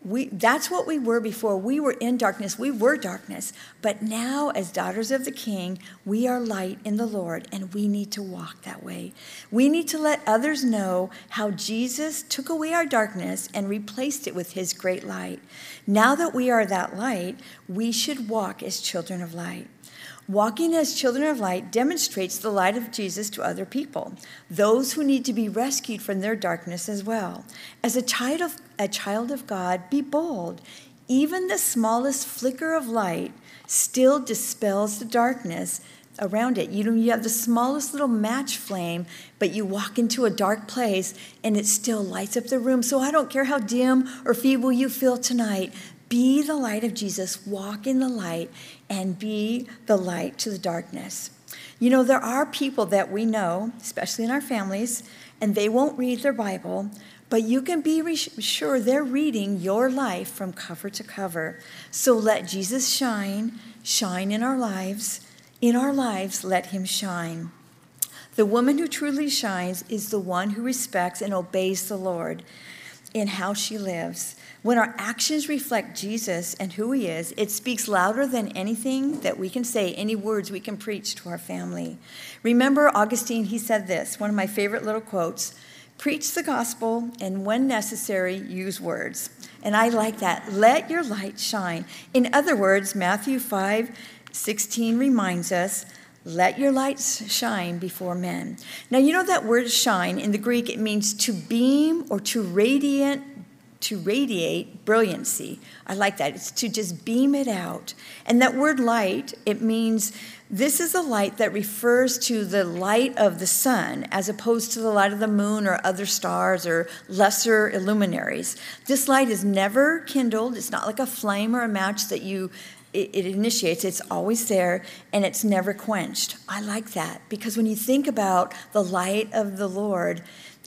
We, that's what we were before. We were in darkness. We were darkness. But now, as daughters of the King, we are light in the Lord, and we need to walk that way. We need to let others know how Jesus took away our darkness and replaced it with his great light. Now that we are that light, we should walk as children of light. Walking as children of light demonstrates the light of Jesus to other people, those who need to be rescued from their darkness as well. As a child of, a child of God, be bold. Even the smallest flicker of light still dispels the darkness around it. You know, you have the smallest little match flame, but you walk into a dark place and it still lights up the room. So I don't care how dim or feeble you feel tonight, be the light of Jesus, walk in the light, and be the light to the darkness. You know, there are people that we know, especially in our families, and they won't read their Bible, but you can be re- sure they're reading your life from cover to cover. So let Jesus shine, shine in our lives. In our lives, let him shine. The woman who truly shines is the one who respects and obeys the Lord in how she lives. When our actions reflect Jesus and who he is, it speaks louder than anything that we can say, any words we can preach to our family. Remember Augustine, he said this, one of my favorite little quotes preach the gospel, and when necessary, use words. And I like that. Let your light shine. In other words, Matthew 5 16 reminds us let your light shine before men. Now, you know that word shine in the Greek, it means to beam or to radiate, to radiate brilliancy. I like that. It's to just beam it out. And that word light, it means this is a light that refers to the light of the sun as opposed to the light of the moon or other stars or lesser illuminaries. This light is never kindled. It's not like a flame or a match that you it, it initiates, it's always there, and it's never quenched. I like that because when you think about the light of the Lord,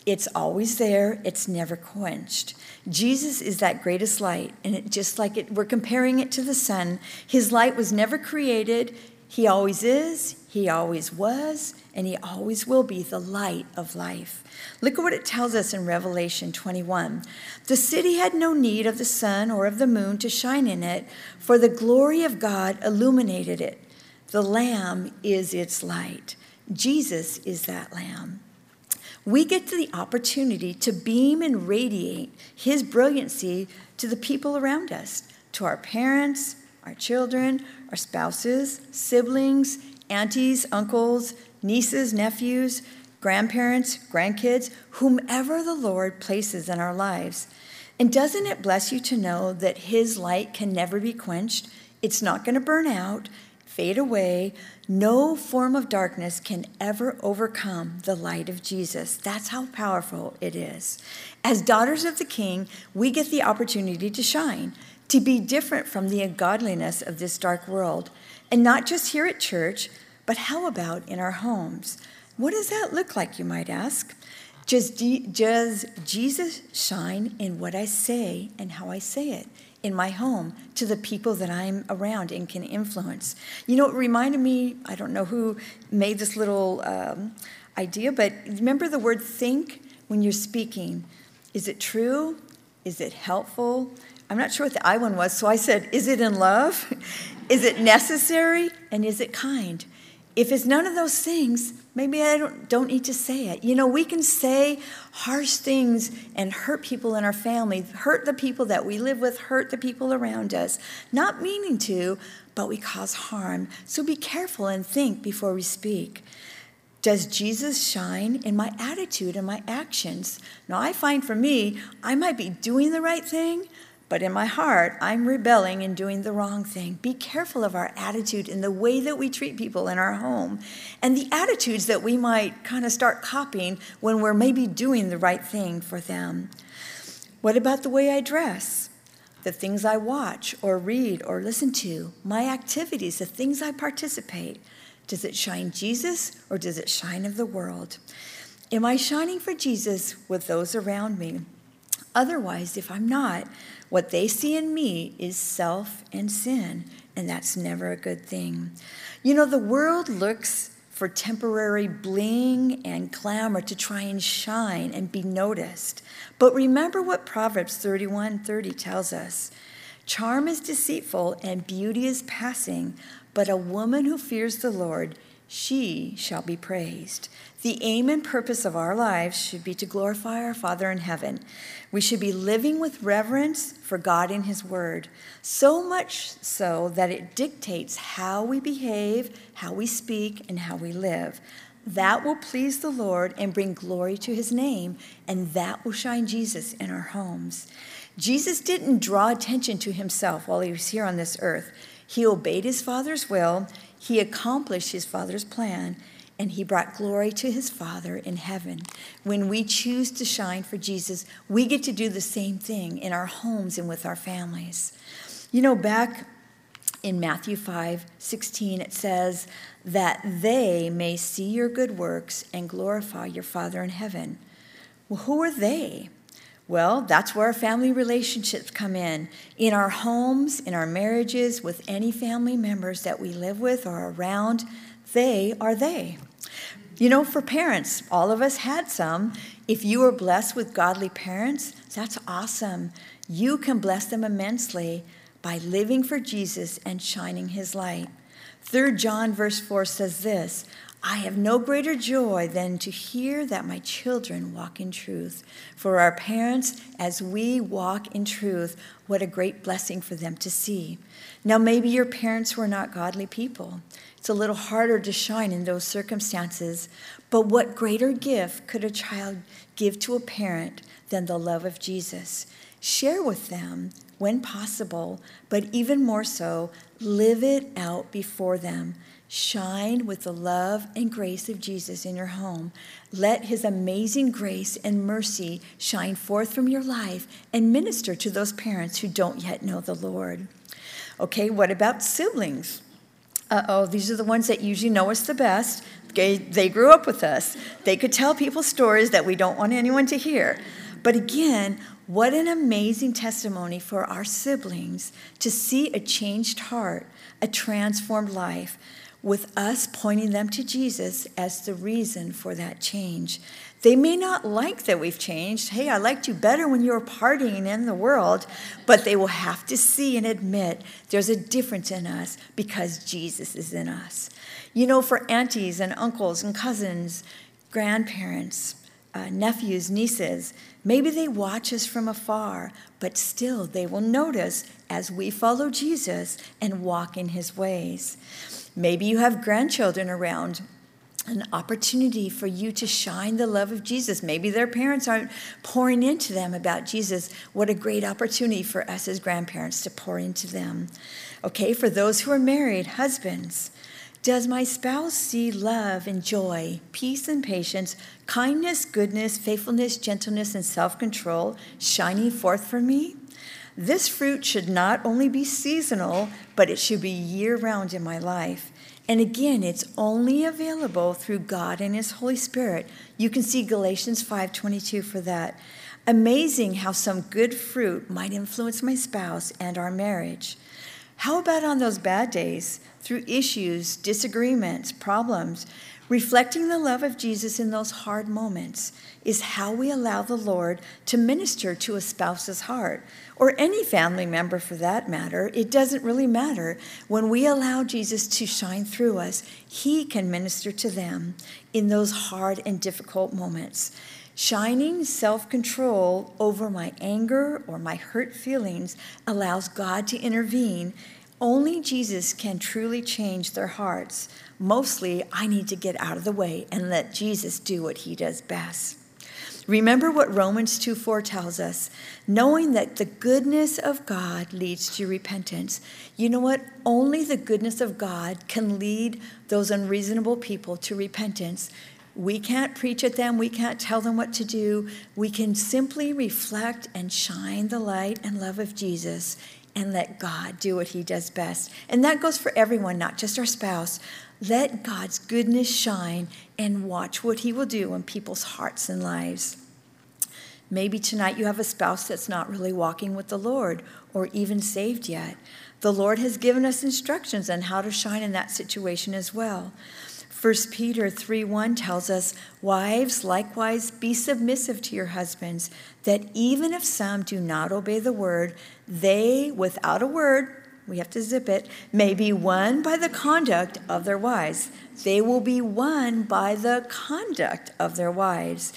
it's always there, it's never quenched. Jesus is that greatest light, and it, just like it, we're comparing it to the sun, his light was never created, he always is, he always was, and he always will be the light of life. Look at what it tells us in Revelation 21. The city had no need of the sun or of the moon to shine in it, for the glory of God illuminated it. The Lamb is its light. Jesus is that Lamb. We get to the opportunity to beam and radiate His brilliancy to the people around us, to our parents, our children, our spouses, siblings, aunties, uncles, nieces, nephews, grandparents, grandkids, whomever the Lord places in our lives. And doesn't it bless you to know that His light can never be quenched? It's not going to burn out, fade away. No form of darkness can ever overcome the light of Jesus. That's how powerful it is. As daughters of the King, we get the opportunity to shine, to be different from the ungodliness of this dark world. And not just here at church, but how about in our homes? What does that look like, you might ask? Does, does Jesus shine in what I say and how I say it in my home to the people that I'm around and can influence? You know, it reminded me, I don't know who made this little um, idea, but remember the word think when you're speaking. Is it true? Is it helpful? I'm not sure what the I one was, so I said, is it in love? (laughs) is it necessary? And is it kind? If it's none of those things, maybe I don't, don't need to say it. You know, we can say harsh things and hurt people in our family, hurt the people that we live with, hurt the people around us, not meaning to, but we cause harm. So be careful and think before we speak. Does Jesus shine in my attitude and my actions? Now, I find for me, I might be doing the right thing, but in my heart, I'm rebelling and doing the wrong thing. Be careful of our attitude in the way that we treat people in our home and the attitudes that we might kind of start copying when we're maybe doing the right thing for them. What about the way I dress? The things I watch or read or listen to, my activities, the things I participate. Does it shine Jesus or does it shine of the world? Am I shining for Jesus with those around me? Otherwise, if I'm not, what they see in me is self and sin, and that's never a good thing. You know, the world looks for temporary bling and glamour to try and shine and be noticed. But remember what Proverbs 31 30 tells us Charm is deceitful and beauty is passing, but a woman who fears the Lord, she shall be praised. The aim and purpose of our lives should be to glorify our Father in heaven. We should be living with reverence for God and His Word, so much so that it dictates how we behave, how we speak, and how we live. That will please the Lord and bring glory to His name, and that will shine Jesus in our homes. Jesus didn't draw attention to Himself while He was here on this earth. He obeyed His Father's will, He accomplished His Father's plan and he brought glory to his Father in heaven. When we choose to shine for Jesus, we get to do the same thing in our homes and with our families. You know, back in Matthew 5 16, it says that they may see your good works and glorify your Father in heaven. Well, who are they? Well, that's where our family relationships come in. In our homes, in our marriages, with any family members that we live with or around, they are they. You know, for parents, all of us had some. If you were blessed with godly parents, that's awesome. You can bless them immensely by living for Jesus and shining his light. 3 John verse 4 says this I have no greater joy than to hear that my children walk in truth. For our parents, as we walk in truth, what a great blessing for them to see. Now, maybe your parents were not godly people. It's a little harder to shine in those circumstances, but what greater gift could a child give to a parent than the love of Jesus? Share with them when possible, but even more so, live it out before them. Shine with the love and grace of Jesus in your home. Let his amazing grace and mercy shine forth from your life and minister to those parents who don't yet know the Lord. Okay, what about siblings? Uh oh, these are the ones that usually know us the best. Okay, they grew up with us. They could tell people stories that we don't want anyone to hear. But again, what an amazing testimony for our siblings to see a changed heart, a transformed life, with us pointing them to Jesus as the reason for that change. They may not like that we've changed. Hey, I liked you better when you were partying in the world, but they will have to see and admit there's a difference in us because Jesus is in us. You know, for aunties and uncles and cousins, grandparents, uh, nephews, nieces, maybe they watch us from afar, but still they will notice as we follow Jesus and walk in his ways. Maybe you have grandchildren around an opportunity for you to shine the love of Jesus. Maybe their parents aren't pouring into them about Jesus. What a great opportunity for us as grandparents to pour into them. Okay, for those who are married, husbands, does my spouse see love and joy, peace and patience, kindness, goodness, faithfulness, gentleness, and self control shining forth for me? This fruit should not only be seasonal, but it should be year round in my life. And again, it's only available through God and His Holy Spirit. You can see Galatians 5:22 for that. Amazing how some good fruit might influence my spouse and our marriage. How about on those bad days, through issues, disagreements, problems? Reflecting the love of Jesus in those hard moments is how we allow the Lord to minister to a spouse's heart, or any family member for that matter. It doesn't really matter. When we allow Jesus to shine through us, He can minister to them in those hard and difficult moments. Shining self control over my anger or my hurt feelings allows God to intervene. Only Jesus can truly change their hearts. Mostly, I need to get out of the way and let Jesus do what he does best. Remember what Romans 2 4 tells us knowing that the goodness of God leads to repentance. You know what? Only the goodness of God can lead those unreasonable people to repentance. We can't preach at them, we can't tell them what to do. We can simply reflect and shine the light and love of Jesus and let God do what he does best. And that goes for everyone, not just our spouse. Let God's goodness shine and watch what He will do in people's hearts and lives. Maybe tonight you have a spouse that's not really walking with the Lord or even saved yet. The Lord has given us instructions on how to shine in that situation as well. 1 Peter 3 1 tells us, Wives, likewise, be submissive to your husbands, that even if some do not obey the word, they, without a word, we have to zip it, may be won by the conduct of their wives. They will be won by the conduct of their wives.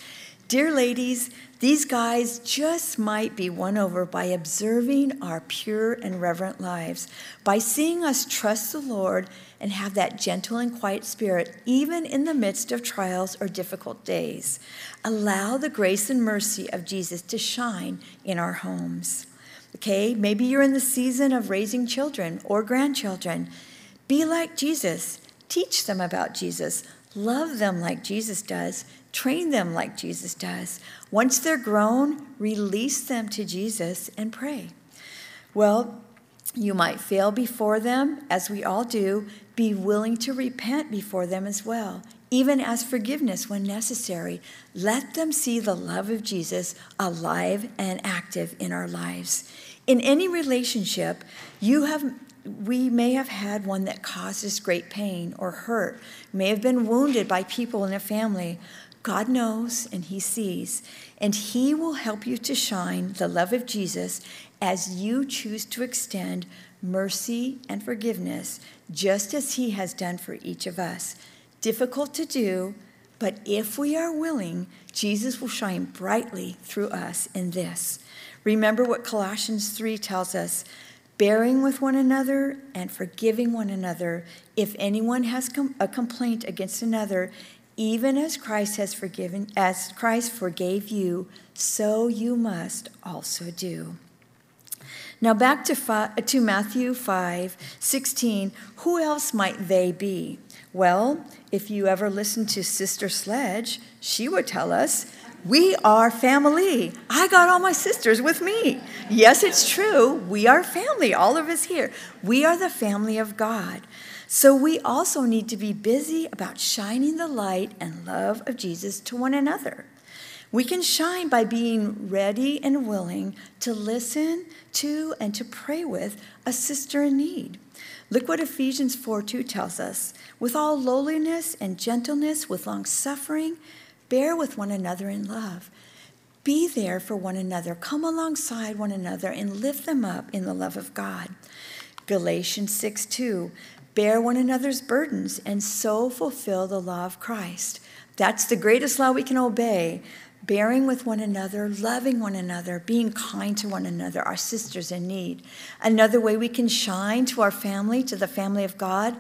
Dear ladies, these guys just might be won over by observing our pure and reverent lives, by seeing us trust the Lord and have that gentle and quiet spirit, even in the midst of trials or difficult days. Allow the grace and mercy of Jesus to shine in our homes. Okay, maybe you're in the season of raising children or grandchildren. Be like Jesus. Teach them about Jesus. Love them like Jesus does. Train them like Jesus does. Once they're grown, release them to Jesus and pray. Well, you might fail before them, as we all do. Be willing to repent before them as well, even as forgiveness when necessary. Let them see the love of Jesus alive and active in our lives. In any relationship, you have we may have had one that causes great pain or hurt, may have been wounded by people in a family. God knows and He sees, and He will help you to shine the love of Jesus as you choose to extend mercy and forgiveness, just as He has done for each of us. Difficult to do, but if we are willing, Jesus will shine brightly through us in this. Remember what Colossians 3 tells us bearing with one another and forgiving one another. If anyone has com- a complaint against another even as Christ has forgiven as Christ forgave you so you must also do. Now back to, to Matthew 5 16 who else might they be? Well if you ever listen to Sister Sledge she would tell us we are family. I got all my sisters with me. Yes, it's true. We are family, all of us here. We are the family of God. So we also need to be busy about shining the light and love of Jesus to one another. We can shine by being ready and willing to listen to and to pray with a sister in need. Look what Ephesians 4 2 tells us. With all lowliness and gentleness, with long suffering, Bear with one another in love. Be there for one another. Come alongside one another and lift them up in the love of God. Galatians 6 2. Bear one another's burdens and so fulfill the law of Christ. That's the greatest law we can obey. Bearing with one another, loving one another, being kind to one another, our sisters in need. Another way we can shine to our family, to the family of God,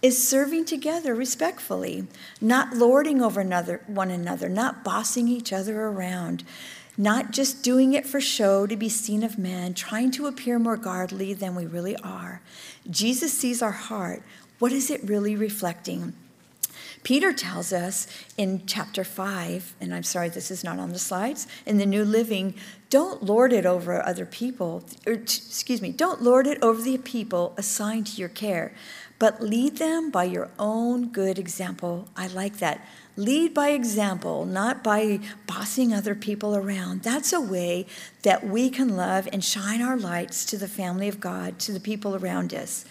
is serving together respectfully, not lording over another, one another, not bossing each other around, not just doing it for show to be seen of men, trying to appear more godly than we really are. Jesus sees our heart. What is it really reflecting? Peter tells us in chapter 5, and I'm sorry this is not on the slides, in the New Living, don't lord it over other people, or, excuse me, don't lord it over the people assigned to your care, but lead them by your own good example. I like that. Lead by example, not by bossing other people around. That's a way that we can love and shine our lights to the family of God, to the people around us.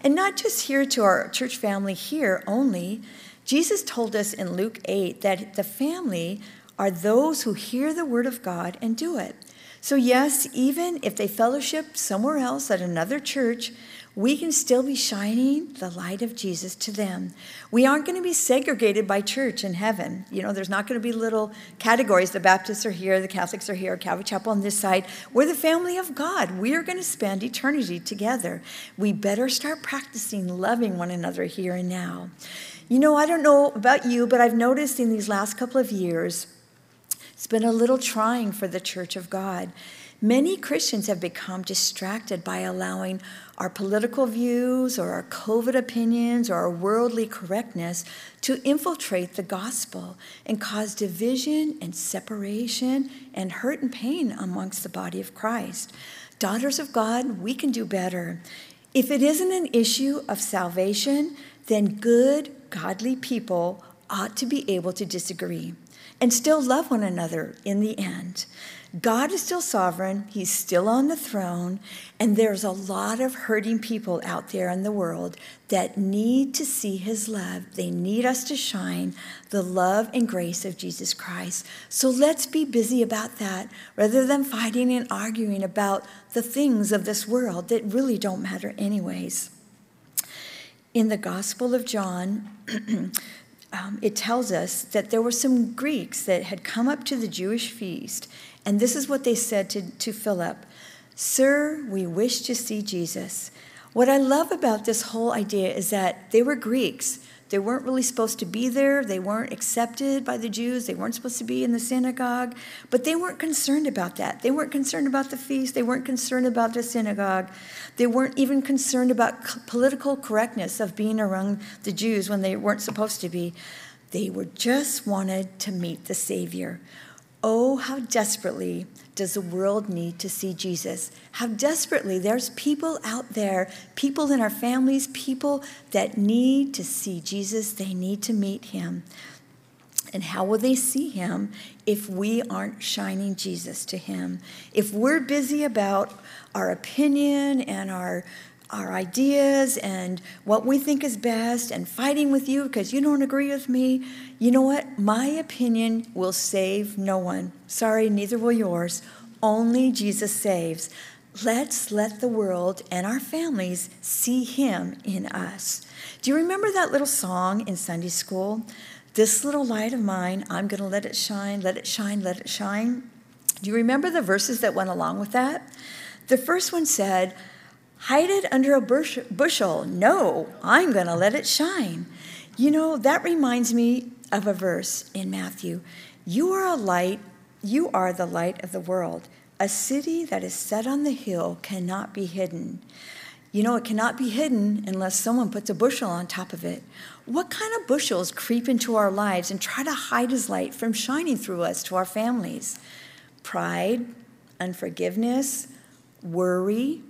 And not just here to our church family here only. Jesus told us in Luke 8 that the family are those who hear the word of God and do it. So, yes, even if they fellowship somewhere else at another church, we can still be shining the light of Jesus to them. We aren't going to be segregated by church in heaven. You know, there's not going to be little categories. The Baptists are here, the Catholics are here, Calvary Chapel on this side. We're the family of God. We are going to spend eternity together. We better start practicing loving one another here and now. You know, I don't know about you, but I've noticed in these last couple of years, it's been a little trying for the church of God. Many Christians have become distracted by allowing our political views or our COVID opinions or our worldly correctness to infiltrate the gospel and cause division and separation and hurt and pain amongst the body of Christ. Daughters of God, we can do better. If it isn't an issue of salvation, then good, godly people ought to be able to disagree and still love one another in the end. God is still sovereign, He's still on the throne, and there's a lot of hurting people out there in the world that need to see His love. They need us to shine the love and grace of Jesus Christ. So let's be busy about that rather than fighting and arguing about the things of this world that really don't matter, anyways. In the Gospel of John, (clears throat) um, it tells us that there were some Greeks that had come up to the Jewish feast, and this is what they said to, to Philip Sir, we wish to see Jesus. What I love about this whole idea is that they were Greeks. They weren't really supposed to be there. They weren't accepted by the Jews. They weren't supposed to be in the synagogue. But they weren't concerned about that. They weren't concerned about the feast. They weren't concerned about the synagogue. They weren't even concerned about political correctness of being around the Jews when they weren't supposed to be. They were just wanted to meet the Savior. Oh, how desperately does the world need to see Jesus? How desperately there's people out there, people in our families, people that need to see Jesus. They need to meet him. And how will they see him if we aren't shining Jesus to him? If we're busy about our opinion and our our ideas and what we think is best and fighting with you because you don't agree with me, you know what? My opinion will save no one. Sorry, neither will yours. Only Jesus saves. Let's let the world and our families see him in us. Do you remember that little song in Sunday school? This little light of mine, I'm going to let it shine, let it shine, let it shine. Do you remember the verses that went along with that? The first one said, Hide it under a bush, bushel. No, I'm going to let it shine. You know, that reminds me of a verse in Matthew. You are a light, you are the light of the world. A city that is set on the hill cannot be hidden. You know, it cannot be hidden unless someone puts a bushel on top of it. What kind of bushels creep into our lives and try to hide his light from shining through us to our families? Pride, unforgiveness, worry,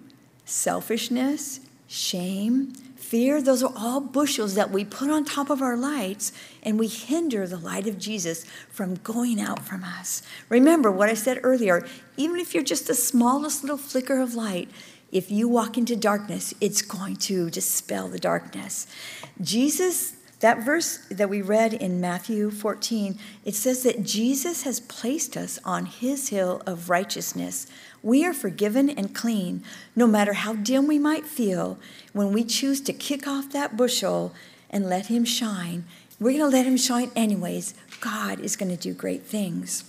selfishness, shame, fear, those are all bushels that we put on top of our lights and we hinder the light of Jesus from going out from us. Remember what I said earlier even if you're just the smallest little flicker of light, if you walk into darkness, it's going to dispel the darkness. Jesus that verse that we read in Matthew 14, it says that Jesus has placed us on his hill of righteousness. We are forgiven and clean, no matter how dim we might feel. When we choose to kick off that bushel and let him shine, we're going to let him shine anyways. God is going to do great things.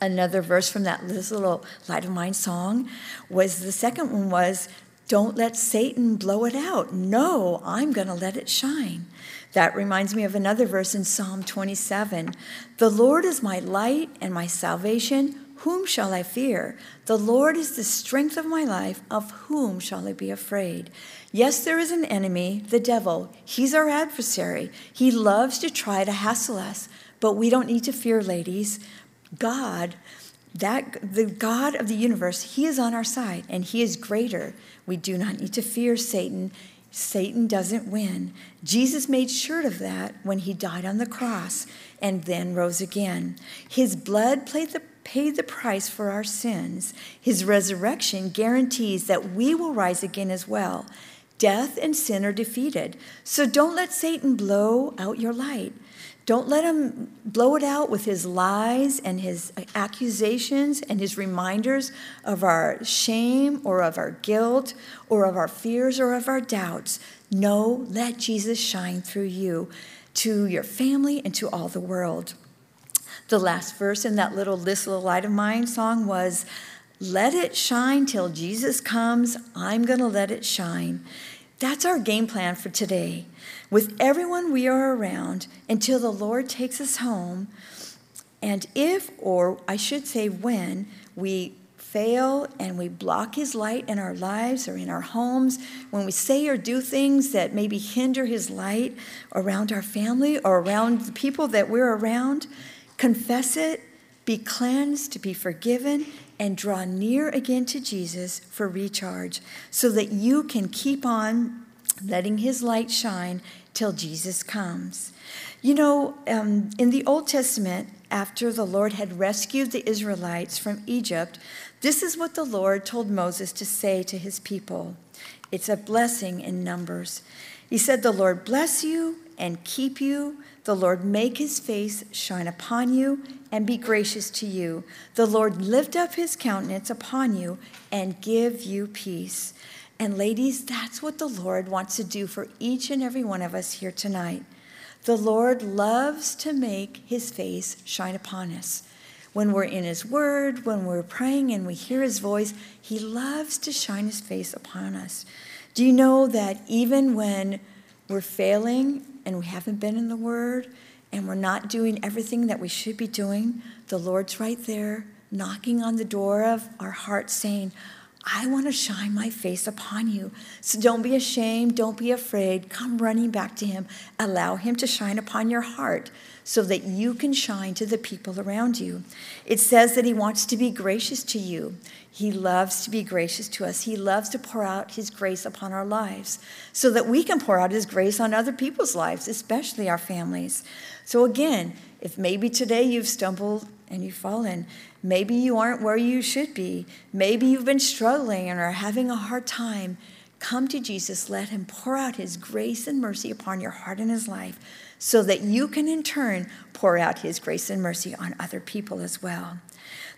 Another verse from that little Light of Mine song was the second one was, Don't let Satan blow it out. No, I'm going to let it shine. That reminds me of another verse in Psalm 27 The Lord is my light and my salvation. Whom shall I fear? The Lord is the strength of my life. Of whom shall I be afraid? Yes, there is an enemy, the devil. He's our adversary. He loves to try to hassle us, but we don't need to fear, ladies. God, that the God of the universe, he is on our side and he is greater. We do not need to fear Satan. Satan doesn't win. Jesus made sure of that when he died on the cross and then rose again. His blood played the, paid the price for our sins. His resurrection guarantees that we will rise again as well. Death and sin are defeated. So don't let Satan blow out your light. Don't let him blow it out with his lies and his accusations and his reminders of our shame or of our guilt or of our fears or of our doubts. No, let Jesus shine through you to your family and to all the world. The last verse in that little This Little Light of Mine song was, Let it shine till Jesus comes. I'm going to let it shine. That's our game plan for today with everyone we are around until the Lord takes us home. And if, or I should say when, we fail and we block His light in our lives or in our homes, when we say or do things that maybe hinder His light around our family or around the people that we're around, confess it, be cleansed, to be forgiven, and draw near again to Jesus for recharge so that you can keep on letting His light shine till Jesus comes. You know, um, in the Old Testament, after the Lord had rescued the Israelites from Egypt, this is what the Lord told Moses to say to his people. It's a blessing in Numbers. He said, The Lord bless you and keep you. The Lord make his face shine upon you and be gracious to you. The Lord lift up his countenance upon you and give you peace. And ladies, that's what the Lord wants to do for each and every one of us here tonight. The Lord loves to make his face shine upon us. When we're in his word, when we're praying and we hear his voice, he loves to shine his face upon us. Do you know that even when we're failing and we haven't been in the word and we're not doing everything that we should be doing, the Lord's right there knocking on the door of our heart saying, I want to shine my face upon you. So don't be ashamed. Don't be afraid. Come running back to him. Allow him to shine upon your heart so that you can shine to the people around you. It says that he wants to be gracious to you. He loves to be gracious to us. He loves to pour out his grace upon our lives so that we can pour out his grace on other people's lives, especially our families. So, again, if maybe today you've stumbled and you've fallen, Maybe you aren't where you should be. Maybe you've been struggling and are having a hard time. Come to Jesus. Let Him pour out His grace and mercy upon your heart and His life so that you can in turn pour out His grace and mercy on other people as well.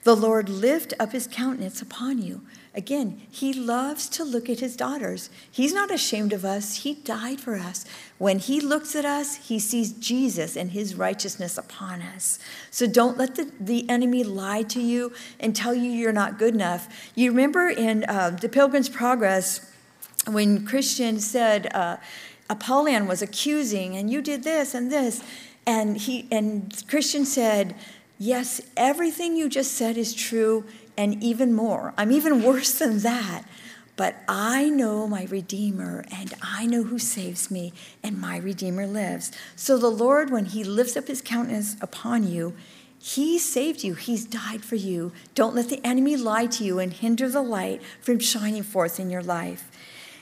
The Lord lift up His countenance upon you Again, he loves to look at his daughters. He's not ashamed of us. He died for us. When he looks at us, he sees Jesus and his righteousness upon us. So don't let the, the enemy lie to you and tell you you're not good enough. You remember in uh, the Pilgrim's Progress when Christian said, uh, Apollyon was accusing, and you did this and this. And, he, and Christian said, Yes, everything you just said is true and even more. I'm even (laughs) worse than that. But I know my Redeemer, and I know who saves me, and my Redeemer lives. So the Lord, when He lifts up His countenance upon you, He saved you. He's died for you. Don't let the enemy lie to you and hinder the light from shining forth in your life.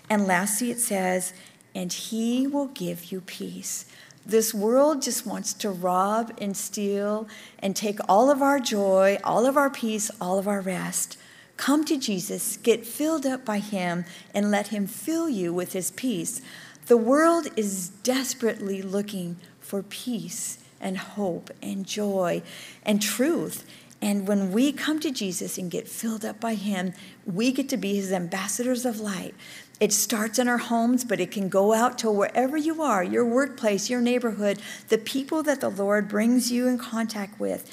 And lastly, it says, and He will give you peace. This world just wants to rob and steal and take all of our joy, all of our peace, all of our rest. Come to Jesus, get filled up by Him, and let Him fill you with His peace. The world is desperately looking for peace and hope and joy and truth. And when we come to Jesus and get filled up by Him, we get to be His ambassadors of light. It starts in our homes, but it can go out to wherever you are your workplace, your neighborhood, the people that the Lord brings you in contact with.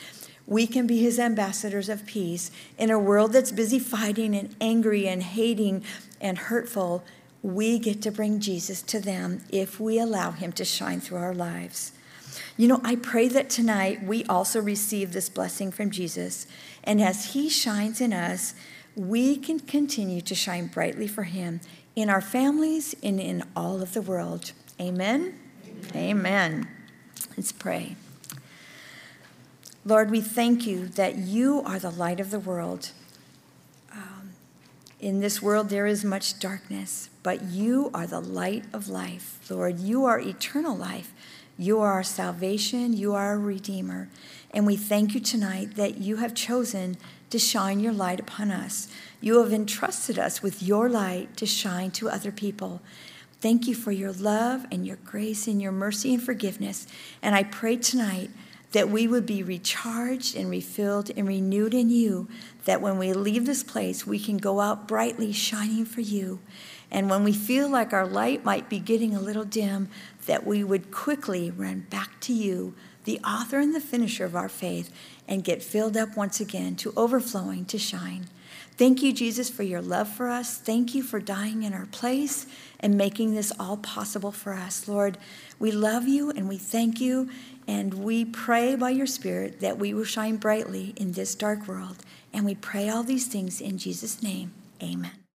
We can be his ambassadors of peace in a world that's busy fighting and angry and hating and hurtful. We get to bring Jesus to them if we allow him to shine through our lives. You know, I pray that tonight we also receive this blessing from Jesus. And as he shines in us, we can continue to shine brightly for him in our families and in all of the world. Amen? Amen. Amen. Let's pray. Lord, we thank you that you are the light of the world. Um, in this world, there is much darkness, but you are the light of life. Lord, you are eternal life. You are our salvation. You are our Redeemer. And we thank you tonight that you have chosen to shine your light upon us. You have entrusted us with your light to shine to other people. Thank you for your love and your grace and your mercy and forgiveness. And I pray tonight that we would be recharged and refilled and renewed in you, that when we leave this place, we can go out brightly shining for you. And when we feel like our light might be getting a little dim, that we would quickly run back to you, the author and the finisher of our faith, and get filled up once again to overflowing to shine. Thank you, Jesus, for your love for us. Thank you for dying in our place and making this all possible for us. Lord, we love you and we thank you, and we pray by your Spirit that we will shine brightly in this dark world. And we pray all these things in Jesus' name. Amen.